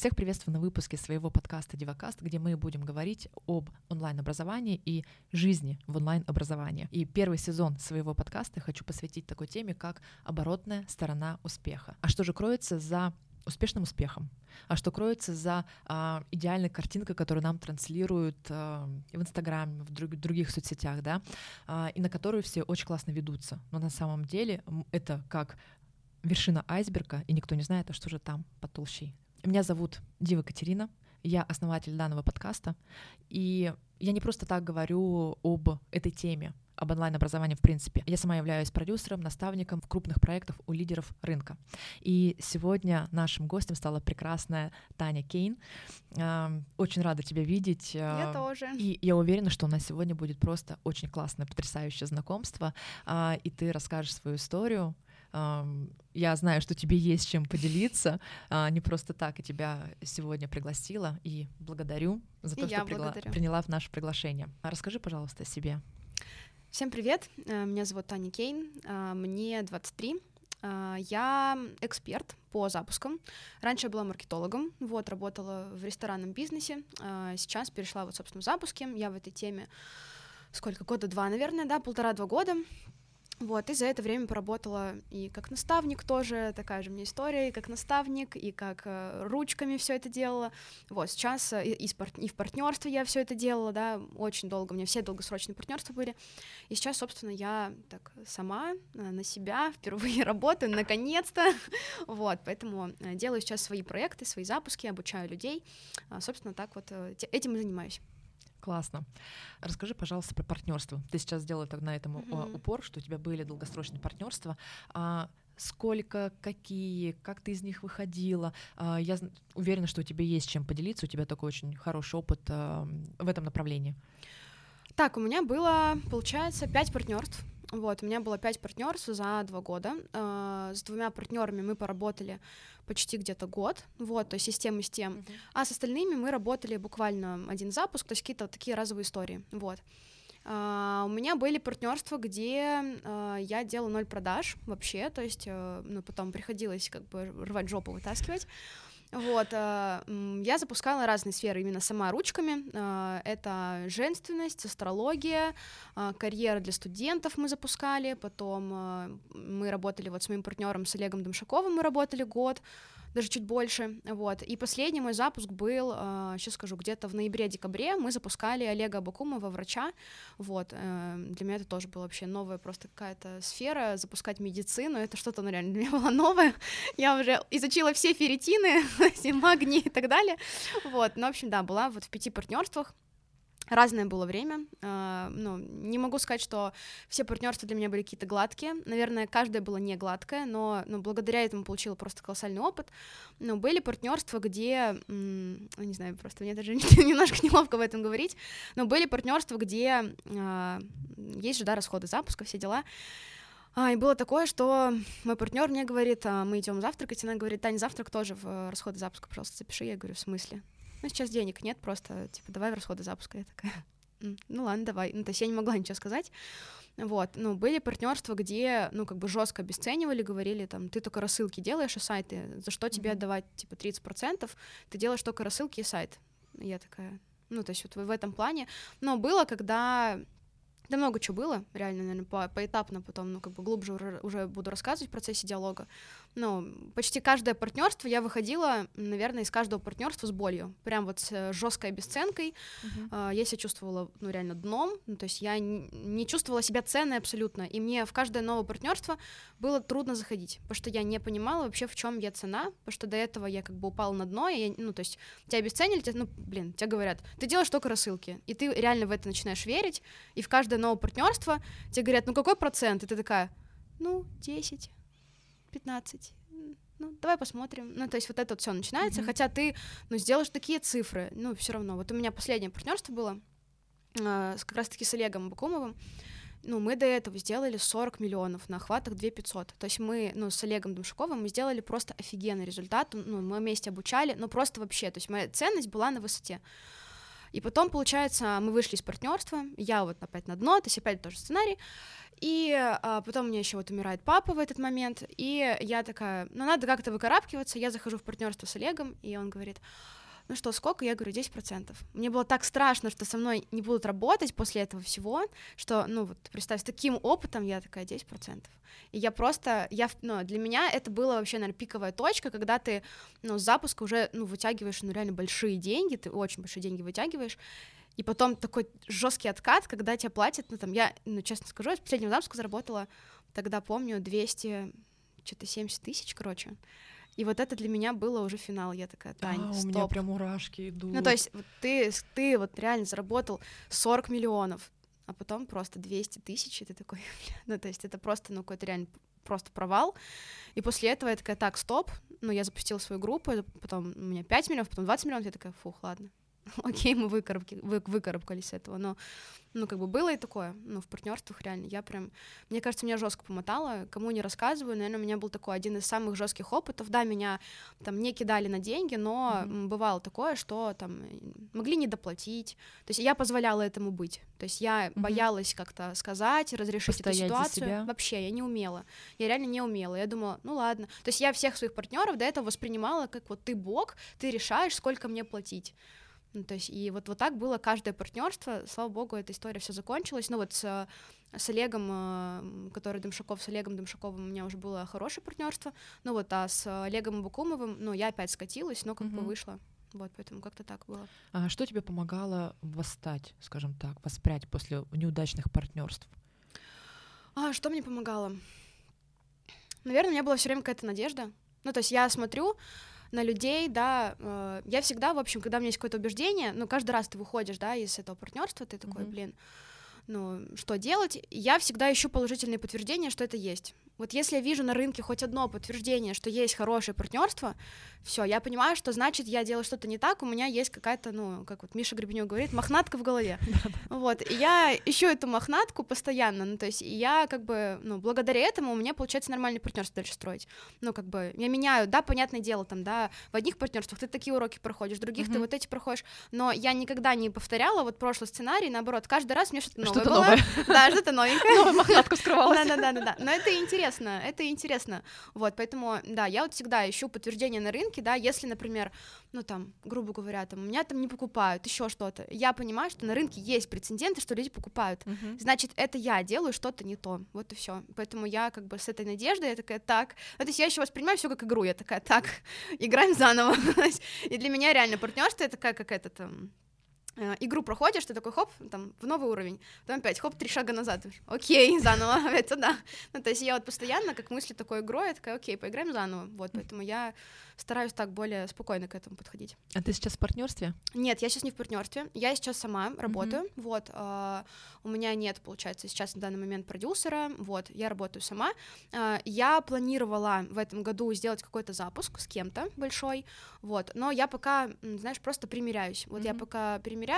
Всех приветствую на выпуске своего подкаста Дивакаст, где мы будем говорить об онлайн-образовании и жизни в онлайн-образовании. И первый сезон своего подкаста хочу посвятить такой теме, как оборотная сторона успеха. А что же кроется за успешным успехом, а что кроется за а, идеальной картинкой, которую нам транслируют а, в Инстаграме, в друг, других соцсетях, да, а, и на которую все очень классно ведутся. Но на самом деле это как вершина айсберга, и никто не знает, а что же там под толщей. Меня зовут Дива Катерина, я основатель данного подкаста, и я не просто так говорю об этой теме, об онлайн-образовании в принципе. Я сама являюсь продюсером, наставником в крупных проектах у лидеров рынка. И сегодня нашим гостем стала прекрасная Таня Кейн. Очень рада тебя видеть. Я тоже. И я уверена, что у нас сегодня будет просто очень классное, потрясающее знакомство, а, и ты расскажешь свою историю, я знаю, что тебе есть чем поделиться. А, не просто так я тебя сегодня пригласила и благодарю за то, и что пригла... приняла в наше приглашение. А расскажи, пожалуйста, о себе. Всем привет, э, меня зовут Таня Кейн, э, мне 23, э, я эксперт по запускам. Раньше я была маркетологом, вот, работала в ресторанном бизнесе, сейчас перешла вот, собственно, в запуски, я в этой теме сколько, года два, наверное, да, полтора-два года, вот, и за это время поработала и как наставник тоже, такая же меня история, и как наставник, и как э, ручками все это делала. Вот, сейчас э, и, спар- и в партнерстве я все это делала, да, очень долго, у меня все долгосрочные партнерства были. И сейчас, собственно, я так сама э, на себя впервые работаю, наконец-то. вот, поэтому э, делаю сейчас свои проекты, свои запуски, обучаю людей. А, собственно, так вот э, этим и занимаюсь. Классно. Расскажи, пожалуйста, про партнерство. Ты сейчас сделала так на этом mm-hmm. упор, что у тебя были долгосрочные партнерства. А сколько, какие, как ты из них выходила. А, я уверена, что у тебя есть чем поделиться, у тебя такой очень хороший опыт а, в этом направлении. Так, у меня было, получается, пять партнерств. Вот, у меня было пять партнерств за два года. А, с двумя партнерами мы поработали почти где-то год, вот, то есть системы с тем. Uh-huh. А с остальными мы работали буквально один запуск, то есть какие-то вот такие разовые истории, вот. Uh, у меня были партнерства, где uh, я делала ноль продаж вообще, то есть, uh, ну, потом приходилось как бы рвать жопу, вытаскивать. Вот, э, я запускала разные сферы именно сама ручками. Э, это женственность, астрология, э, карьера для студентов мы запускали, потом мы работали вот с моим партнером, с Олегом Домшаковым мы работали год, даже чуть больше, вот. И последний мой запуск был, э, сейчас скажу, где-то в ноябре-декабре мы запускали Олега Абакумова, врача, вот. Э, для меня это тоже была вообще новая просто какая-то сфера, запускать медицину, это что-то, ну, реально для меня было новое, я уже изучила все ферритины, магний и так далее, вот. Ну, в общем, да, была вот в пяти партнерствах, разное было время. Uh, ну, не могу сказать, что все партнерства для меня были какие-то гладкие. Наверное, каждое было не гладкое, но ну, благодаря этому получила просто колоссальный опыт. Но были партнерства, где, не знаю, просто мне даже немножко неловко в этом говорить, но были партнерства, где uh, есть же, да, расходы запуска, все дела. А, и было такое, что мой партнер мне говорит, а, мы идем завтракать, она говорит, Таня, завтрак тоже в расходы запуска, пожалуйста, запиши. Я говорю, в смысле? Ну, сейчас денег нет, просто, типа, давай в расходы запуска. Я такая, ну ладно, давай. Ну, то есть я не могла ничего сказать. Вот, ну, были партнерства, где, ну, как бы жестко обесценивали, говорили, там, ты только рассылки делаешь и сайты, за что тебе отдавать, типа, 30%, ты делаешь только рассылки и сайт. Я такая, ну, то есть вот в этом плане. Но было, когда да много чего было, реально, наверное, по поэтапно потом, ну, как бы глубже уже буду рассказывать в процессе диалога. Ну, почти каждое партнерство я выходила, наверное, из каждого партнерства с болью. Прям вот с э, жесткой обесценкой. Uh-huh. Я себя чувствовала, ну, реально дном. Ну, то есть я не чувствовала себя ценной абсолютно. И мне в каждое новое партнерство было трудно заходить, потому что я не понимала вообще, в чем я цена, потому что до этого я как бы упала на дно, и я, ну, то есть тебя обесценили, тебя, ну, блин, тебе говорят, ты делаешь только рассылки, и ты реально в это начинаешь верить, и в каждое новое партнерство тебе говорят, ну, какой процент? И ты такая, ну, 10, 15, ну, давай посмотрим. Ну, то есть вот это вот все начинается, mm-hmm. хотя ты, ну, сделаешь такие цифры, ну, все равно. Вот у меня последнее партнерство было э, как раз-таки с Олегом Бакумовым, ну, мы до этого сделали 40 миллионов на охватах 2 500. То есть мы, ну, с Олегом Домшаковым мы сделали просто офигенный результат. Ну, мы вместе обучали, ну, просто вообще. То есть моя ценность была на высоте. И потом, получается, мы вышли из партнерства, я вот опять на дно, то есть опять тоже сценарий, и а, потом у меня еще вот умирает папа в этот момент, и я такая, ну надо как-то выкарабкиваться, я захожу в партнерство с Олегом, и он говорит, ну что, сколько? Я говорю, 10%. Мне было так страшно, что со мной не будут работать после этого всего, что, ну вот, представь, с таким опытом я такая, 10%. И я просто, я, ну, для меня это было вообще, наверное, пиковая точка, когда ты, ну, с запуска уже, ну, вытягиваешь, ну, реально большие деньги, ты очень большие деньги вытягиваешь, и потом такой жесткий откат, когда тебе платят, ну, там, я, ну, честно скажу, я с последнего запуска заработала, тогда помню, 200, что-то 70 тысяч, короче, и вот это для меня было уже финал. Я такая, Тань, да, стоп. у меня прям мурашки идут. Ну, то есть ты, ты вот реально заработал 40 миллионов, а потом просто 200 тысяч, и ты такой, ну, то есть это просто, ну, какой-то реально просто провал. И после этого я такая, так, стоп, ну, я запустила свою группу, потом у меня 5 миллионов, потом 20 миллионов, я такая, фух, ладно, окей, мы выкарабки, вы, выкарабкались с этого, но ну, как бы было и такое, ну, в партнерствах реально. Я прям, мне кажется, меня жестко помотало, кому не рассказываю, наверное, у меня был такой один из самых жестких опытов. Да, меня там не кидали на деньги, но mm-hmm. бывало такое, что там могли не доплатить. То есть я позволяла этому быть. То есть я mm-hmm. боялась как-то сказать, разрешить Постоять эту ситуацию. Вообще, я не умела. Я реально не умела. Я думала, ну ладно. То есть я всех своих партнеров до этого воспринимала как вот ты бог, ты решаешь, сколько мне платить. Ну, то есть, и вот, вот так было каждое партнерство. Слава богу, эта история все закончилась. Ну, вот с, с Олегом, э, который Дымшаков, с Олегом Дымшаковым у меня уже было хорошее партнерство. Ну, вот, а с Олегом Бакумовым, ну, я опять скатилась, но как mm-hmm. бы вышла. Вот, поэтому как-то так было. А что тебе помогало восстать, скажем так, воспрять после неудачных партнерств? А, что мне помогало? Наверное, у меня была все время какая-то надежда. Ну, то есть я смотрю, на людей, да, э, я всегда, в общем, когда у меня есть какое-то убеждение, ну, каждый раз ты выходишь, да, из этого партнерства, ты такой, mm-hmm. блин, ну, что делать, я всегда ищу положительные подтверждения, что это есть. Вот если я вижу на рынке хоть одно подтверждение, что есть хорошее партнерство, все, я понимаю, что значит я делаю что-то не так, у меня есть какая-то, ну, как вот Миша Гребенюк говорит, мохнатка в голове. Вот, и я ищу эту мохнатку постоянно, ну, то есть я как бы, ну, благодаря этому у меня получается нормальное партнерство дальше строить. Ну, как бы, я меняю, да, понятное дело, там, да, в одних партнерствах ты такие уроки проходишь, в других ты вот эти проходишь, но я никогда не повторяла вот прошлый сценарий, наоборот, каждый раз мне что-то новое что-то было. Новое. Да, что-то новенькое. Новая мохнатка вскрывалась. Да-да-да, но это интересно, это интересно, вот, поэтому, да, я вот всегда ищу подтверждение на рынке, да, если, например, ну там, грубо говоря, там, меня там не покупают, еще что-то, я понимаю, что на рынке есть прецеденты, что люди покупают, uh-huh. значит, это я делаю что-то не то, вот и все, поэтому я как бы с этой надеждой, я такая, так, ну, то есть я еще воспринимаю все как игру, я такая, так, играем заново, и для меня реально партнерство это такая как это там игру проходишь, ты такой хоп, там, в новый уровень, потом опять хоп, три шага назад, окей, заново, опять туда. Ну, то есть я вот постоянно, как мысли такой игрой, я такая, окей, поиграем заново, вот, поэтому я стараюсь так более спокойно к этому подходить. А ты сейчас в партнерстве? Нет, я сейчас не в партнерстве, я сейчас сама работаю, mm-hmm. вот, э, у меня нет, получается, сейчас на данный момент продюсера, вот, я работаю сама. Э, я планировала в этом году сделать какой-то запуск с кем-то большой, вот, но я пока, знаешь, просто примеряюсь, вот mm-hmm. я пока примеряюсь,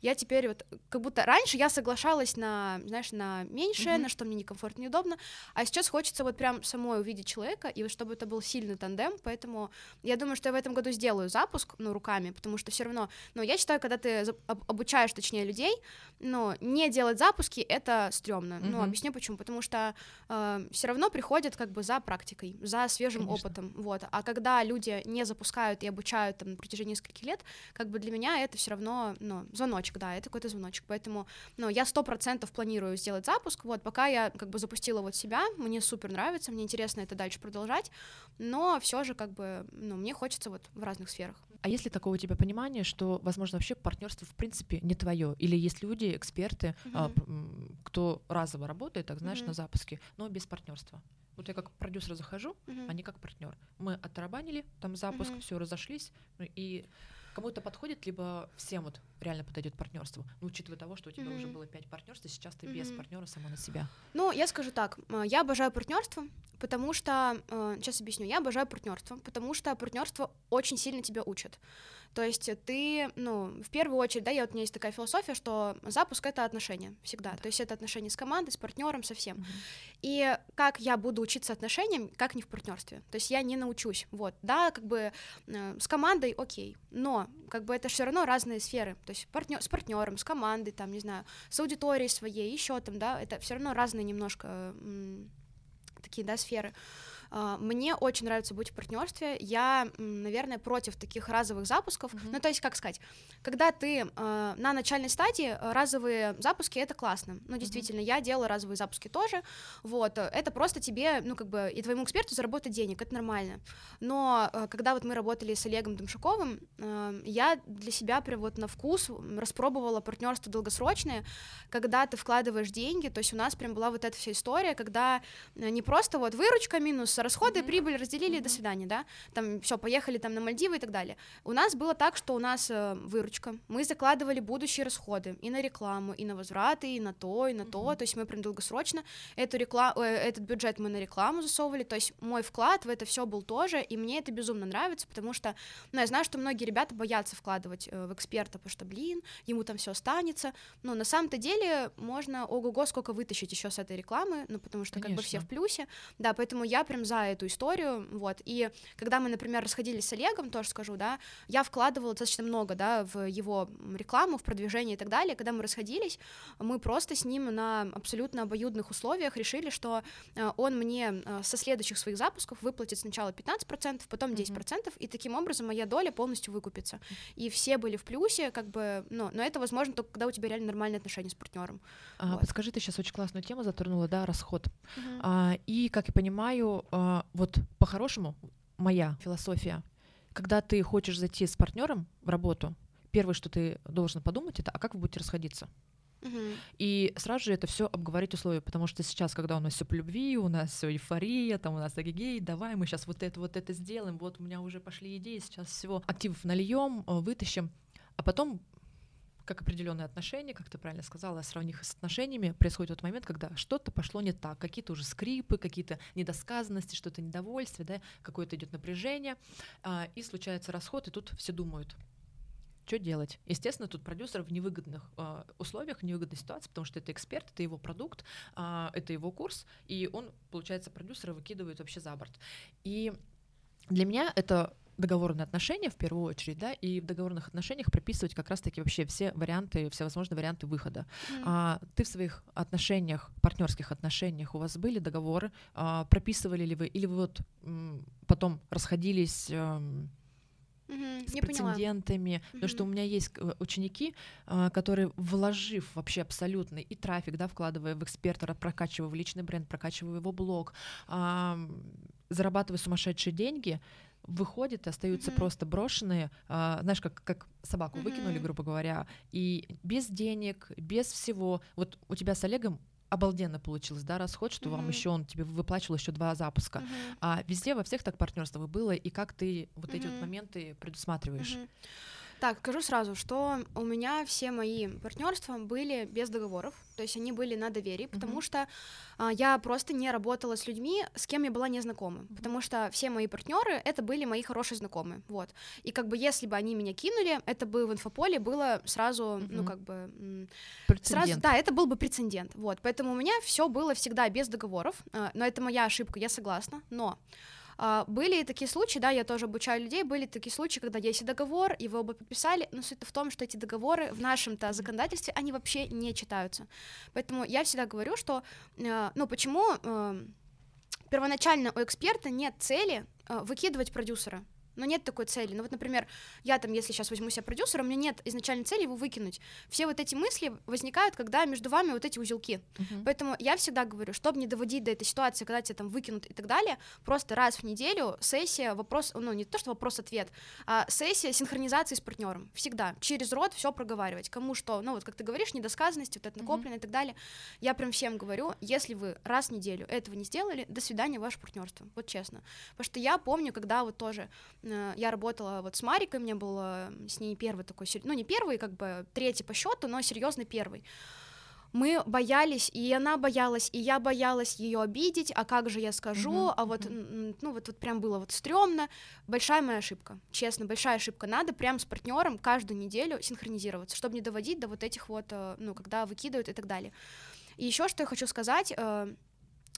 я теперь вот, как будто раньше я соглашалась на, знаешь, на меньшее, mm-hmm. на что мне некомфортно, неудобно, а сейчас хочется вот прям самой увидеть человека, и вот чтобы это был сильный тандем, поэтому я думаю, что я в этом году сделаю запуск, ну, руками, потому что все равно, ну, я считаю, когда ты обучаешь, точнее, людей, ну, не делать запуски, это стрёмно. Mm-hmm. Ну, объясню почему. Потому что э, все равно приходят как бы за практикой, за свежим Конечно. опытом, вот. А когда люди не запускают и обучают там на протяжении нескольких лет, как бы для меня это все равно, ну, звоночек, да, это какой-то звоночек. Поэтому, ну, я сто процентов планирую сделать запуск, вот, пока я как бы запустила вот себя, мне супер нравится, мне интересно это дальше продолжать, но все же как бы ну, мне хочется вот в разных сферах. А есть ли такое у тебя понимание, что, возможно, вообще партнерство в принципе не твое? Или есть люди, эксперты, а, кто разово работает, так знаешь, uh-huh. на запуске, но без партнерства? Вот я как продюсер захожу, uh-huh. а не как партнер. Мы оттарабанили там запуск, uh-huh. все разошлись, и кому-то подходит, либо всем вот реально подойдет партнерство, ну, учитывая того, что у тебя mm-hmm. уже было пять партнерств, и сейчас ты mm-hmm. без партнера сама на себя. Ну, я скажу так, э, я обожаю партнерство, потому что, сейчас э, объясню, я обожаю партнерство, потому что партнерство очень сильно тебя учат. То есть ты, ну, в первую очередь, да, я вот у меня есть такая философия, что запуск это отношения всегда. Да. То есть это отношения с командой, с партнером, со всем. Mm-hmm. И как я буду учиться отношениям, как не в партнерстве. То есть я не научусь. Вот, да, как бы э, с командой окей, но как бы это все равно разные сферы. То есть партнер, с партнером, с командой, там, не знаю, с аудиторией своей, еще там, да, это все равно разные немножко м- такие, да, сферы. А, мне очень нравится быть в партнерстве. Я, наверное, против таких разовых запусков. Mm-hmm. Ну, то есть, как сказать, когда ты э, на начальной стадии, э, разовые запуски это классно. Ну, действительно, mm-hmm. я делаю разовые запуски тоже. Вот, это просто тебе, ну, как бы, и твоему эксперту заработать денег, это нормально. Но э, когда вот мы работали с Олегом Дымшаковым, э, я для себя прям вот на вкус распробовала партнерство долгосрочное, когда ты вкладываешь деньги, то есть у нас прям была вот эта вся история, когда не просто вот выручка минус расходы, mm-hmm. прибыль разделили, mm-hmm. до свидания, да, там все, поехали там на Мальдивы и так далее. У нас было так, что у нас э, выручка, мы закладывали будущие расходы и на рекламу, и на возвраты, и на то, и на mm-hmm. то, то есть мы прям долгосрочно эту рекламу, э, этот бюджет мы на рекламу засовывали, то есть мой вклад в это все был тоже, и мне это безумно нравится, потому что, ну, я знаю, что многие ребята боятся вкладывать э, в эксперта, потому что, блин, ему там все останется, но на самом-то деле можно ого-го сколько вытащить еще с этой рекламы, ну, потому что Конечно. как бы все в плюсе, да, поэтому я прям за эту историю, вот, и когда мы, например, расходились с Олегом, тоже скажу, да, я вкладывала достаточно много, да, в его рекламу, в продвижение и так далее, когда мы расходились, мы просто с ним на абсолютно обоюдных условиях решили, что э, он мне э, со следующих своих запусков выплатит сначала 15%, потом 10%, mm-hmm. и таким образом моя доля полностью выкупится, и все были в плюсе, как бы, ну, но это возможно только когда у тебя реально нормальные отношения с партнером. А, вот. Подскажи, ты сейчас очень классную тему затронула, да, расход, mm-hmm. а, и, как я понимаю, вот по-хорошему моя философия, когда ты хочешь зайти с партнером в работу, первое, что ты должен подумать, это а как вы будете расходиться? И сразу же это все обговорить условия, потому что сейчас, когда у нас все по любви, у нас все эйфория, там у нас агегей, давай мы сейчас вот это вот это сделаем, вот у меня уже пошли идеи, сейчас всего активов нальем, э, вытащим, а потом как определенные отношения, как ты правильно сказала, сравнив их с отношениями, происходит тот момент, когда что-то пошло не так, какие-то уже скрипы, какие-то недосказанности, что-то недовольствие, да, какое-то идет напряжение, а, и случается расход, и тут все думают, что делать? Естественно, тут продюсер в невыгодных э, условиях, в невыгодной ситуации, потому что это эксперт, это его продукт, э, это его курс, и он, получается, продюсера выкидывает вообще за борт. И для меня это договорные отношения в первую очередь, да, и в договорных отношениях прописывать как раз-таки вообще все варианты, все возможные варианты выхода. Mm. А, ты в своих отношениях, партнерских отношениях, у вас были договоры, а, прописывали ли вы, или вы вот м, потом расходились а, Mm-hmm, с прецедентами, mm-hmm. потому что у меня есть э, ученики, а, которые, вложив вообще абсолютный и трафик, да, вкладывая в эксперта, прокачивая в личный бренд, прокачивая его блог, зарабатывая сумасшедшие деньги, выходят и остаются mm-hmm. просто брошенные, а, знаешь, как, как собаку mm-hmm. выкинули, грубо говоря, и без денег, без всего. Вот у тебя с Олегом обалденно получилось, да, расход, что mm-hmm. вам еще он тебе выплачивал еще два запуска. Mm-hmm. А везде во всех так партнерствах было, и как ты вот mm-hmm. эти вот моменты предусматриваешь? Mm-hmm. Так, скажу сразу, что у меня все мои партнерства были без договоров, то есть они были на доверии, потому mm-hmm. что а, я просто не работала с людьми, с кем я была не знакома, mm-hmm. потому что все мои партнеры это были мои хорошие знакомые, вот. И как бы если бы они меня кинули, это бы в инфополе было сразу, mm-hmm. ну как бы сразу, да, это был бы прецедент, вот. Поэтому у меня все было всегда без договоров, а, но это моя ошибка, я согласна, но были такие случаи, да, я тоже обучаю людей, были такие случаи, когда есть договор, и вы оба подписали, но суть в том, что эти договоры в нашем-то законодательстве, они вообще не читаются. Поэтому я всегда говорю, что, э, ну, почему э, первоначально у эксперта нет цели э, выкидывать продюсера, но нет такой цели. Ну вот, например, я там, если сейчас возьму себя продюсера, у меня нет изначальной цели его выкинуть. Все вот эти мысли возникают, когда между вами вот эти узелки. Uh-huh. Поэтому я всегда говорю, чтобы не доводить до этой ситуации, когда тебя там выкинут и так далее, просто раз в неделю сессия, вопрос, ну не то, что вопрос-ответ, а сессия синхронизации с партнером. Всегда. Через рот все проговаривать. Кому что, ну вот как ты говоришь, недосказанности, вот это накопленное uh-huh. и так далее. Я прям всем говорю, если вы раз в неделю этого не сделали, до свидания, ваше партнерство. Вот честно. Потому что я помню, когда вот тоже я работала вот с Марикой, мне был с ней первый такой, ну не первый, как бы третий по счету, но серьезный первый. мы боялись, и она боялась, и я боялась ее обидеть, а как же я скажу, uh-huh, а вот, uh-huh. ну вот, вот прям было вот стрёмно, большая моя ошибка, честно, большая ошибка, надо прям с партнером каждую неделю синхронизироваться, чтобы не доводить до вот этих вот, э, ну, когда выкидывают и так далее. И еще что я хочу сказать, э,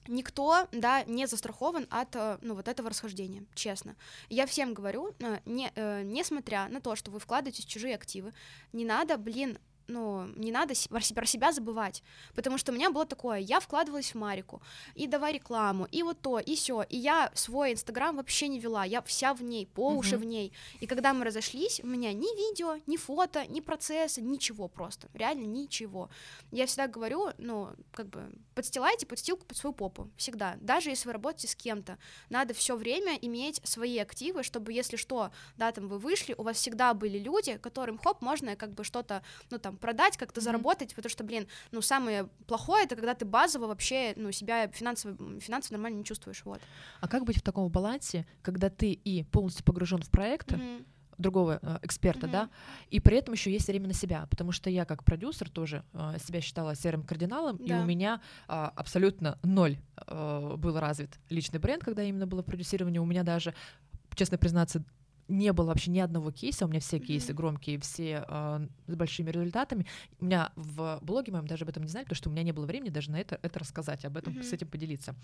никто, да, не застрахован от, э, ну, вот этого расхождения, честно. Я всем говорю, не, несмотря на то, что вы вкладываетесь в чужие активы, не надо, блин, ну, не надо про себя забывать, потому что у меня было такое, я вкладывалась в Марику, и давай рекламу, и вот то, и все, и я свой Инстаграм вообще не вела, я вся в ней, по уши uh-huh. в ней, и когда мы разошлись, у меня ни видео, ни фото, ни процесса, ничего просто, реально ничего. Я всегда говорю, ну, как бы, подстилайте подстилку под свою попу, всегда, даже если вы работаете с кем-то, надо все время иметь свои активы, чтобы, если что, да, там вы вышли, у вас всегда были люди, которым, хоп, можно как бы что-то, ну, там, продать, как-то mm-hmm. заработать, потому что, блин, ну, самое плохое это когда ты базово вообще, ну, себя финансово, финансово нормально не чувствуешь, вот. А как быть в таком балансе, когда ты и полностью погружен в проекты, mm-hmm другого э, эксперта, mm-hmm. да, и при этом еще есть время на себя, потому что я как продюсер тоже э, себя считала серым кардиналом, да. и у меня э, абсолютно ноль э, был развит личный бренд, когда именно было продюсирование, у меня даже, честно признаться, не было вообще ни одного кейса, у меня все кейсы громкие, все э, с большими результатами. У меня в блоге моем даже об этом не знали, потому что у меня не было времени даже на это, это рассказать, об этом, mm-hmm. с этим поделиться.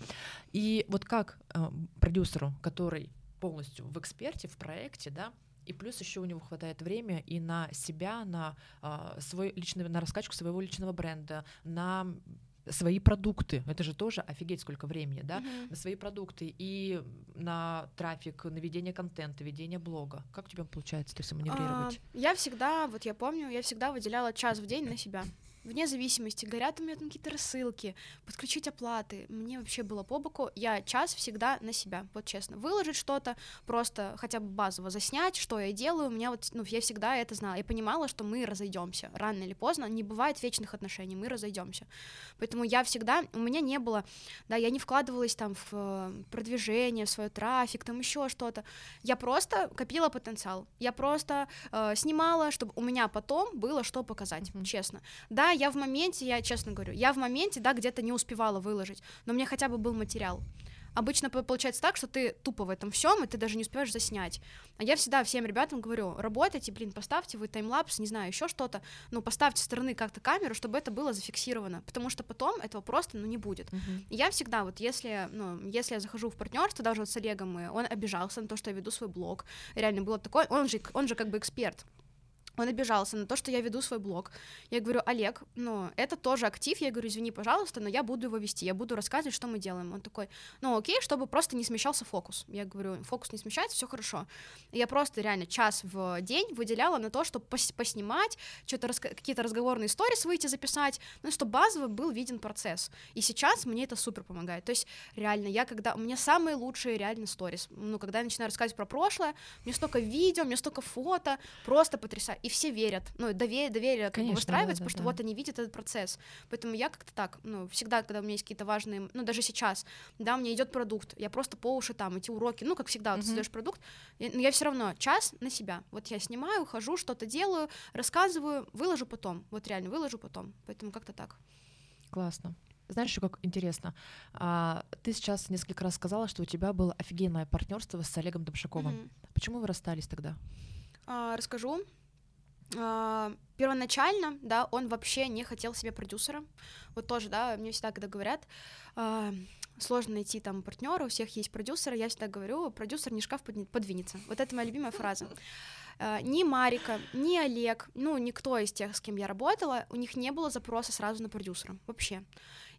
И вот как э, продюсеру, который полностью в эксперте, в проекте, да, и плюс еще у него хватает времени и на себя, на э, свой личный, на раскачку своего личного бренда, на свои продукты. Это же тоже офигеть сколько времени, да, uh-huh. на свои продукты и на трафик, на ведение контента, ведение блога. Как у тебя получается это все маневрировать? А, я всегда, вот я помню, я всегда выделяла час в день на себя вне зависимости, горят у меня там какие-то рассылки, подключить оплаты, мне вообще было по боку, я час всегда на себя, вот честно, выложить что-то, просто хотя бы базово заснять, что я делаю, у меня вот, ну, я всегда это знала, я понимала, что мы разойдемся, рано или поздно, не бывает вечных отношений, мы разойдемся, поэтому я всегда, у меня не было, да, я не вкладывалась там в э, продвижение, в свой трафик, там еще что-то, я просто копила потенциал, я просто э, снимала, чтобы у меня потом было что показать, mm-hmm. честно, да, я в моменте, я честно говорю, я в моменте, да, где-то не успевала выложить, но мне хотя бы был материал. Обычно получается так, что ты тупо в этом всем, и ты даже не успеваешь заснять. А я всегда всем ребятам говорю, работайте, блин, поставьте вы таймлапс, не знаю, еще что-то, ну, поставьте со стороны как-то камеру, чтобы это было зафиксировано, потому что потом этого просто, ну, не будет. Uh-huh. И я всегда, вот если, ну, если я захожу в партнерство, даже вот с Олегом, и он обижался на то, что я веду свой блог, реально было такое, он же, он же как бы эксперт, он обижался на то, что я веду свой блог. Я говорю, Олег, ну, это тоже актив. Я говорю, извини, пожалуйста, но я буду его вести, я буду рассказывать, что мы делаем. Он такой, ну, окей, чтобы просто не смещался фокус. Я говорю, фокус не смещается, все хорошо. Я просто реально час в день выделяла на то, чтобы пос поснимать, что-то рас какие-то разговорные истории выйти записать, ну, чтобы базово был виден процесс. И сейчас мне это супер помогает. То есть, реально, я когда... У меня самые лучшие реально сторис. Ну, когда я начинаю рассказывать про прошлое, мне столько видео, мне столько фото, просто потрясающе и все верят, ну, доверие, доверие как бы выстраивается, да, да, потому да. что вот они видят этот процесс. Поэтому я как-то так, ну, всегда, когда у меня есть какие-то важные, ну, даже сейчас, да, у меня идет продукт, я просто по уши там, эти уроки, ну, как всегда, вот, uh-huh. создаешь продукт, но я все равно час на себя. Вот я снимаю, хожу, что-то делаю, рассказываю, выложу потом. Вот реально, выложу потом. Поэтому как-то так. Классно. Знаешь, еще как интересно, а, ты сейчас несколько раз сказала, что у тебя было офигенное партнерство с Олегом Добшаковым. Mm-hmm. Почему вы расстались тогда? А, расскажу. А, первоначально, да, он вообще не хотел себе продюсера. Вот тоже, да, мне всегда, когда говорят, э, сложно найти там партнера, у всех есть продюсеры, я всегда говорю, продюсер не шкаф подвинется. Вот это моя любимая фраза. Э, ни Марика, ни Олег, ну, никто из тех, с кем я работала, у них не было запроса сразу на продюсера, вообще.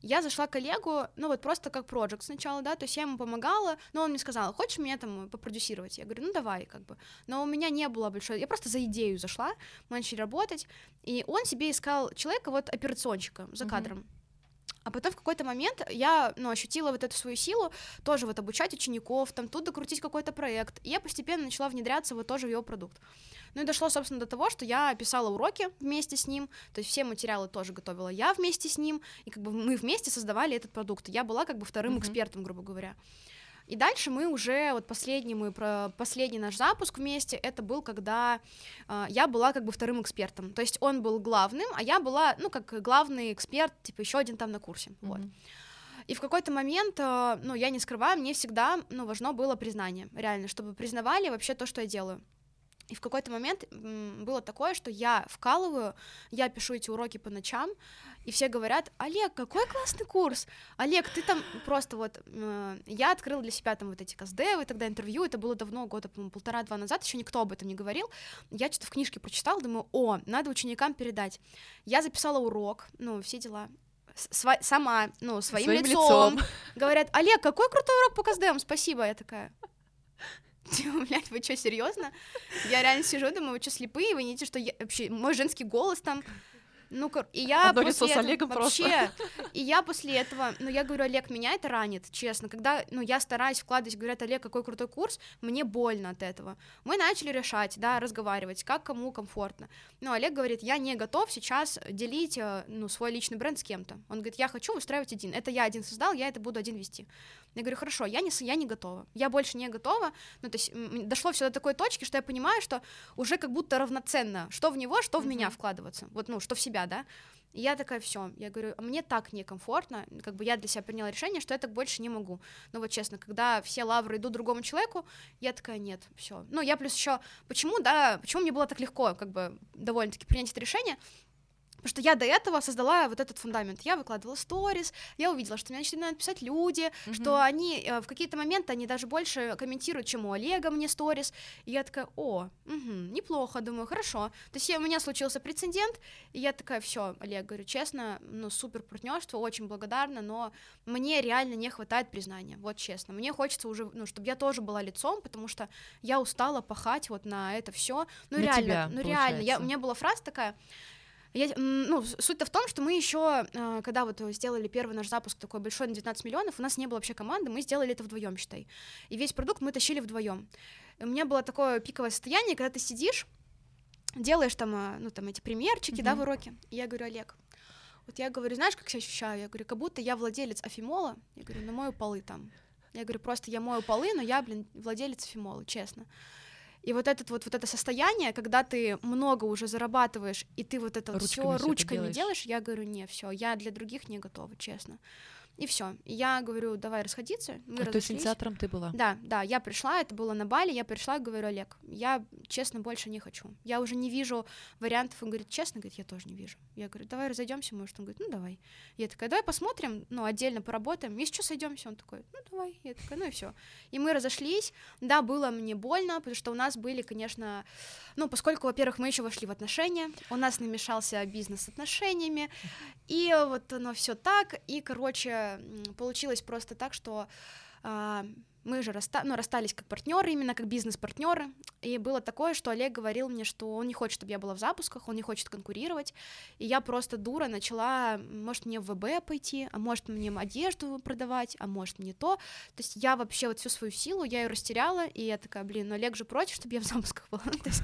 Я зашла к коллегу, ну вот просто как проект сначала, да, то есть я ему помогала, но он мне сказал, хочешь меня там попродюсировать? Я говорю, ну давай, как бы. Но у меня не было большой, я просто за идею зашла, мы начали работать, и он себе искал человека, вот операционщика за кадром. Uh-huh. А потом в какой-то момент я, ну, ощутила вот эту свою силу, тоже вот обучать учеников, там тут докрутить какой-то проект, и я постепенно начала внедряться вот тоже в его продукт. Ну и дошло, собственно, до того, что я писала уроки вместе с ним, то есть все материалы тоже готовила я вместе с ним, и как бы мы вместе создавали этот продукт. Я была как бы вторым mm-hmm. экспертом, грубо говоря. И дальше мы уже, вот последний, мы про последний наш запуск вместе, это был, когда э, я была как бы вторым экспертом, то есть он был главным, а я была, ну, как главный эксперт, типа еще один там на курсе, mm-hmm. вот. И в какой-то момент, э, ну, я не скрываю, мне всегда, ну, важно было признание, реально, чтобы признавали вообще то, что я делаю. И в какой-то момент было такое, что я вкалываю, я пишу эти уроки по ночам, и все говорят, Олег, какой классный курс, Олег, ты там просто вот, э, я открыла для себя там вот эти каздевы, тогда интервью, это было давно, года, полтора-два назад, еще никто об этом не говорил, я что-то в книжке прочитала, думаю, о, надо ученикам передать, я записала урок, ну, все дела, сва- сама, ну, своим, своим лицом, лицом, говорят, Олег, какой крутой урок по каздевам, спасибо, я такая, блядь, вы что, серьезно? Я реально сижу, думаю, вы что, слепые? Вы видите, что я вообще мой женский голос там ну, и я Одно после лицо с Олегом вообще, просто. и я после этого, ну, я говорю, Олег, меня это ранит, честно, когда, ну, я стараюсь вкладывать, говорят, Олег, какой крутой курс, мне больно от этого. Мы начали решать, да, разговаривать, как кому комфортно. Ну, Олег говорит, я не готов сейчас делить, э, ну, свой личный бренд с кем-то. Он говорит, я хочу устраивать один, это я один создал, я это буду один вести. Я говорю, хорошо, я не, я не готова, я больше не готова, ну, то есть дошло все до такой точки, что я понимаю, что уже как будто равноценно, что в него, что в mm-hmm. меня вкладываться, вот, ну, что в себя, да, и я такая, все, я говорю, мне так некомфортно, как бы я для себя приняла решение, что я так больше не могу. Ну вот честно, когда все лавры идут другому человеку, я такая, нет, все. Ну я плюс еще, почему, да, почему мне было так легко, как бы довольно-таки принять это решение, Потому что я до этого создала вот этот фундамент. Я выкладывала сторис, я увидела, что меня начали писать люди, mm-hmm. что они э, в какие-то моменты они даже больше комментируют, чем у Олега мне сторис. И я такая, о, угу, неплохо, думаю, хорошо. То есть у меня случился прецедент, и я такая, все, Олег, говорю честно, ну супер партнерство, очень благодарна, но мне реально не хватает признания, вот честно. Мне хочется уже, ну, чтобы я тоже была лицом, потому что я устала пахать вот на это все. Ну на реально, тебя, ну получается. реально, я, у меня была фраза такая я, ну, суть-то в том, что мы еще, а, когда вот сделали первый наш запуск такой большой на 19 миллионов, у нас не было вообще команды, мы сделали это вдвоем, считай. И весь продукт мы тащили вдвоем. У меня было такое пиковое состояние, когда ты сидишь, делаешь там, а, ну, там эти примерчики, mm-hmm. да, в уроке. И я говорю, Олег, вот я говорю, знаешь, как себя ощущаю? Я говорю, как будто я владелец Афимола. Я говорю, ну, мою полы там. Я говорю, просто я мою полы, но я, блин, владелец Афимола, честно. И вот, этот вот, вот это состояние, когда ты много уже зарабатываешь, и ты вот это все ручками делаешь. делаешь, я говорю, не, все, я для других не готова, честно. И все. Я говорю, давай расходиться. Мы а то есть инициатором ты была? Да, да. Я пришла, это было на Бали, я пришла и говорю, Олег, я, честно, больше не хочу. Я уже не вижу вариантов. Он говорит, честно, говорит, я тоже не вижу. Я говорю, давай разойдемся, может. Он говорит, ну давай. Я такая, давай посмотрим, ну, отдельно поработаем. Если что, сойдемся. Он такой, ну давай. Я такая, ну и все. И мы разошлись. Да, было мне больно, потому что у нас были, конечно, ну, поскольку, во-первых, мы еще вошли в отношения, у нас намешался бизнес с отношениями, и вот оно все так, и, короче, получилось просто так, что а, мы же расста ну, расстались как партнеры, именно как бизнес-партнеры. И было такое, что Олег говорил мне, что он не хочет, чтобы я была в запусках, он не хочет конкурировать. И я просто дура начала, может, мне в ВБ пойти, а может, мне одежду продавать, а может, мне то. То есть я вообще вот всю свою силу, я ее растеряла, и я такая, блин, ну Олег же против, чтобы я в запусках была. есть,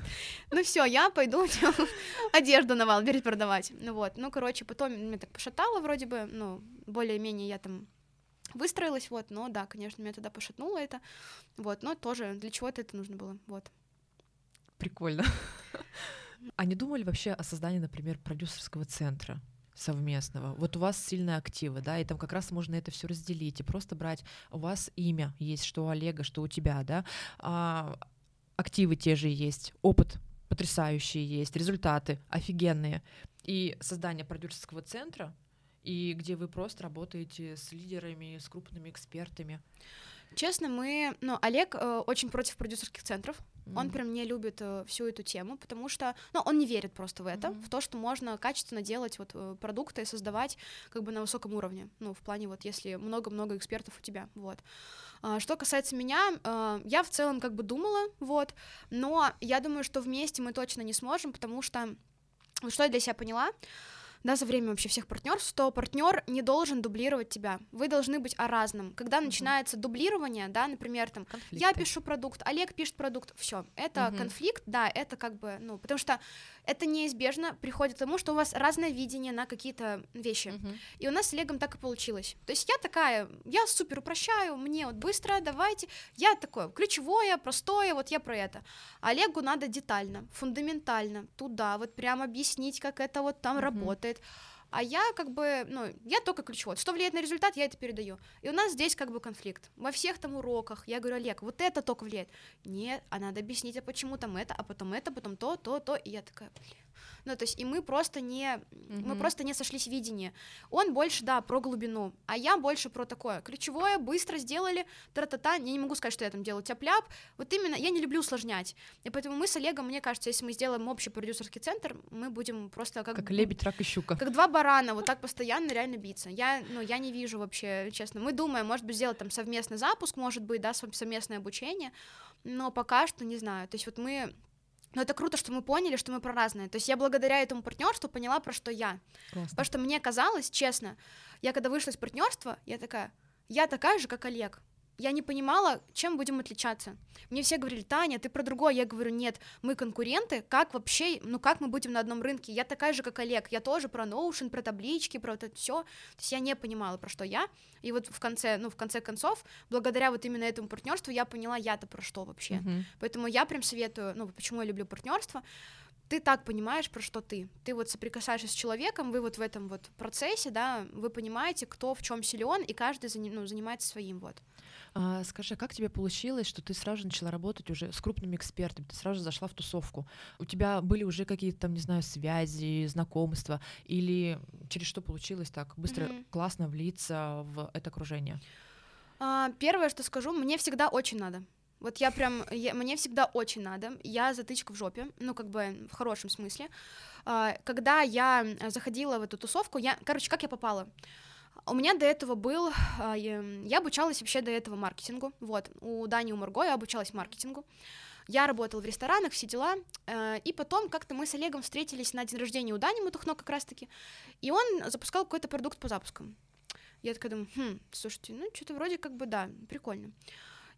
ну все, я пойду одежду на Валберет продавать. Ну вот, ну, короче, потом меня так пошатало вроде бы, ну, более-менее я там выстроилась, вот, но да, конечно, меня тогда пошатнуло это, вот, но тоже для чего-то это нужно было, вот. Прикольно. А не думали вообще о создании, например, продюсерского центра? совместного. Вот у вас сильные активы, да, и там как раз можно это все разделить и просто брать. У вас имя есть, что у Олега, что у тебя, да, а, активы те же есть, опыт потрясающий есть, результаты офигенные. И создание продюсерского центра и где вы просто работаете с лидерами, с крупными экспертами. Честно, мы, ну, Олег э, очень против продюсерских центров. Mm-hmm. Он прям не любит э, всю эту тему, потому что, ну, он не верит просто в это, mm-hmm. в то, что можно качественно делать вот э, продукты и создавать как бы на высоком уровне. Ну, в плане вот, если много-много экспертов у тебя, вот. А, что касается меня, э, я в целом как бы думала, вот, но я думаю, что вместе мы точно не сможем, потому что, что я для себя поняла, да, за время вообще всех партнерств, что партнер не должен дублировать тебя. Вы должны быть о разном. Когда uh-huh. начинается дублирование, да, например, там, Конфликты. я пишу продукт, Олег пишет продукт, все, это uh-huh. конфликт, да, это как бы, ну, потому что это неизбежно приходит к тому, что у вас разное видение на какие-то вещи. Uh-huh. И у нас с Олегом так и получилось. То есть я такая, я супер упрощаю, мне вот быстро, давайте. Я такое, ключевое, простое, вот я про это. Олегу надо детально, фундаментально, туда, вот прям объяснить, как это вот там uh-huh. работает а я как бы, ну, я только ключевой. Что влияет на результат, я это передаю. И у нас здесь как бы конфликт. Во всех там уроках я говорю, Олег, вот это только влияет. Нет, а надо объяснить, а почему там это, а потом это, потом то, то, то. И я такая, блин. Ну, то есть, и мы просто не, mm-hmm. мы просто не сошлись в видении. Он больше, да, про глубину, а я больше про такое. Ключевое, быстро сделали, тра-та-та, я не могу сказать, что я там делаю тяп-ляп, вот именно, я не люблю усложнять, и поэтому мы с Олегом, мне кажется, если мы сделаем общий продюсерский центр, мы будем просто как... Как лебедь, рак и щука. Как два барана, вот так постоянно реально биться. Я, ну, я не вижу вообще, честно. Мы думаем, может быть, сделать там совместный запуск, может быть, да, совместное обучение, но пока что не знаю. То есть вот мы но это круто, что мы поняли, что мы про разные. То есть я благодаря этому партнерству поняла, про что я. Классно. Потому что мне казалось, честно, я когда вышла из партнерства, я такая, я такая же, как Олег я не понимала, чем будем отличаться. Мне все говорили, Таня, ты про другое. Я говорю, нет, мы конкуренты, как вообще, ну как мы будем на одном рынке? Я такая же, как Олег, я тоже про Notion, про таблички, про это все. То есть я не понимала, про что я. И вот в конце, ну в конце концов, благодаря вот именно этому партнерству я поняла, я-то про что вообще. Uh-huh. Поэтому я прям советую, ну почему я люблю партнерство, ты так понимаешь, про что ты. Ты вот соприкасаешься с человеком, вы вот в этом вот процессе, да, вы понимаете, кто в чем силен, и каждый ну, занимается своим вот. А, скажи, как тебе получилось, что ты сразу начала работать уже с крупными экспертами, ты сразу зашла в тусовку? У тебя были уже какие-то там, не знаю, связи, знакомства, или через что получилось так быстро, mm-hmm. классно влиться в это окружение? А, первое, что скажу, мне всегда очень надо. Вот я прям, я, мне всегда очень надо. Я затычка в жопе, ну, как бы в хорошем смысле. А, когда я заходила в эту тусовку, я, короче, как я попала? У меня до этого был, а, я обучалась вообще до этого маркетингу, вот, у Дани, у Марго я обучалась маркетингу, я работала в ресторанах, все дела, э, и потом как-то мы с Олегом встретились на день рождения у Дани Мутухно как раз-таки, и он запускал какой-то продукт по запускам. Я такая думаю, хм, слушайте, ну, что-то вроде как бы, да, прикольно.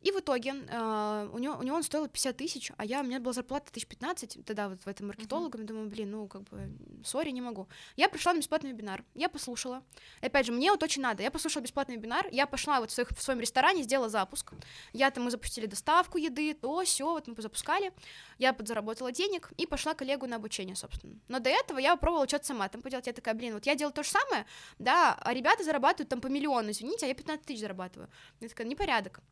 И в итоге э, у, него, у него он стоил 50 тысяч, а я, у меня была зарплата тысяч 15 тогда вот в этом маркетологом, uh-huh. думаю, блин, ну как бы, сори, не могу. Я пришла на бесплатный вебинар, я послушала. Опять же, мне вот очень надо, я послушала бесплатный вебинар, я пошла вот в, своих, в своем ресторане, сделала запуск. Я там, мы запустили доставку еды, то, все, вот мы запускали. Я подзаработала денег и пошла коллегу на обучение, собственно. Но до этого я попробовала что-то сама там поделать. Я такая, блин, вот я делаю то же самое, да, а ребята зарабатывают там по миллиону, извините, а я 15 тысяч зарабатываю. Я такая, непорядок.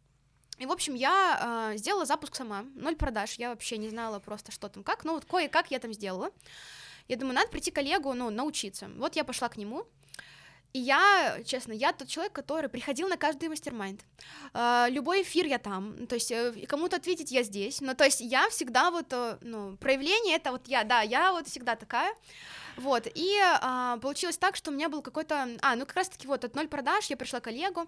И, в общем, я э, сделала запуск сама, ноль продаж, я вообще не знала просто, что там как, ну вот кое-как я там сделала. Я думаю, надо прийти к коллегу, ну, научиться. Вот я пошла к нему, и я, честно, я тот человек, который приходил на каждый мастер-майнд. Э, любой эфир я там, то есть э, кому-то ответить я здесь. Ну, то есть я всегда вот, э, ну, проявление это вот я, да, я вот всегда такая. Вот, и э, получилось так, что у меня был какой-то... А, ну как раз-таки вот от ноль продаж я пришла к коллегу,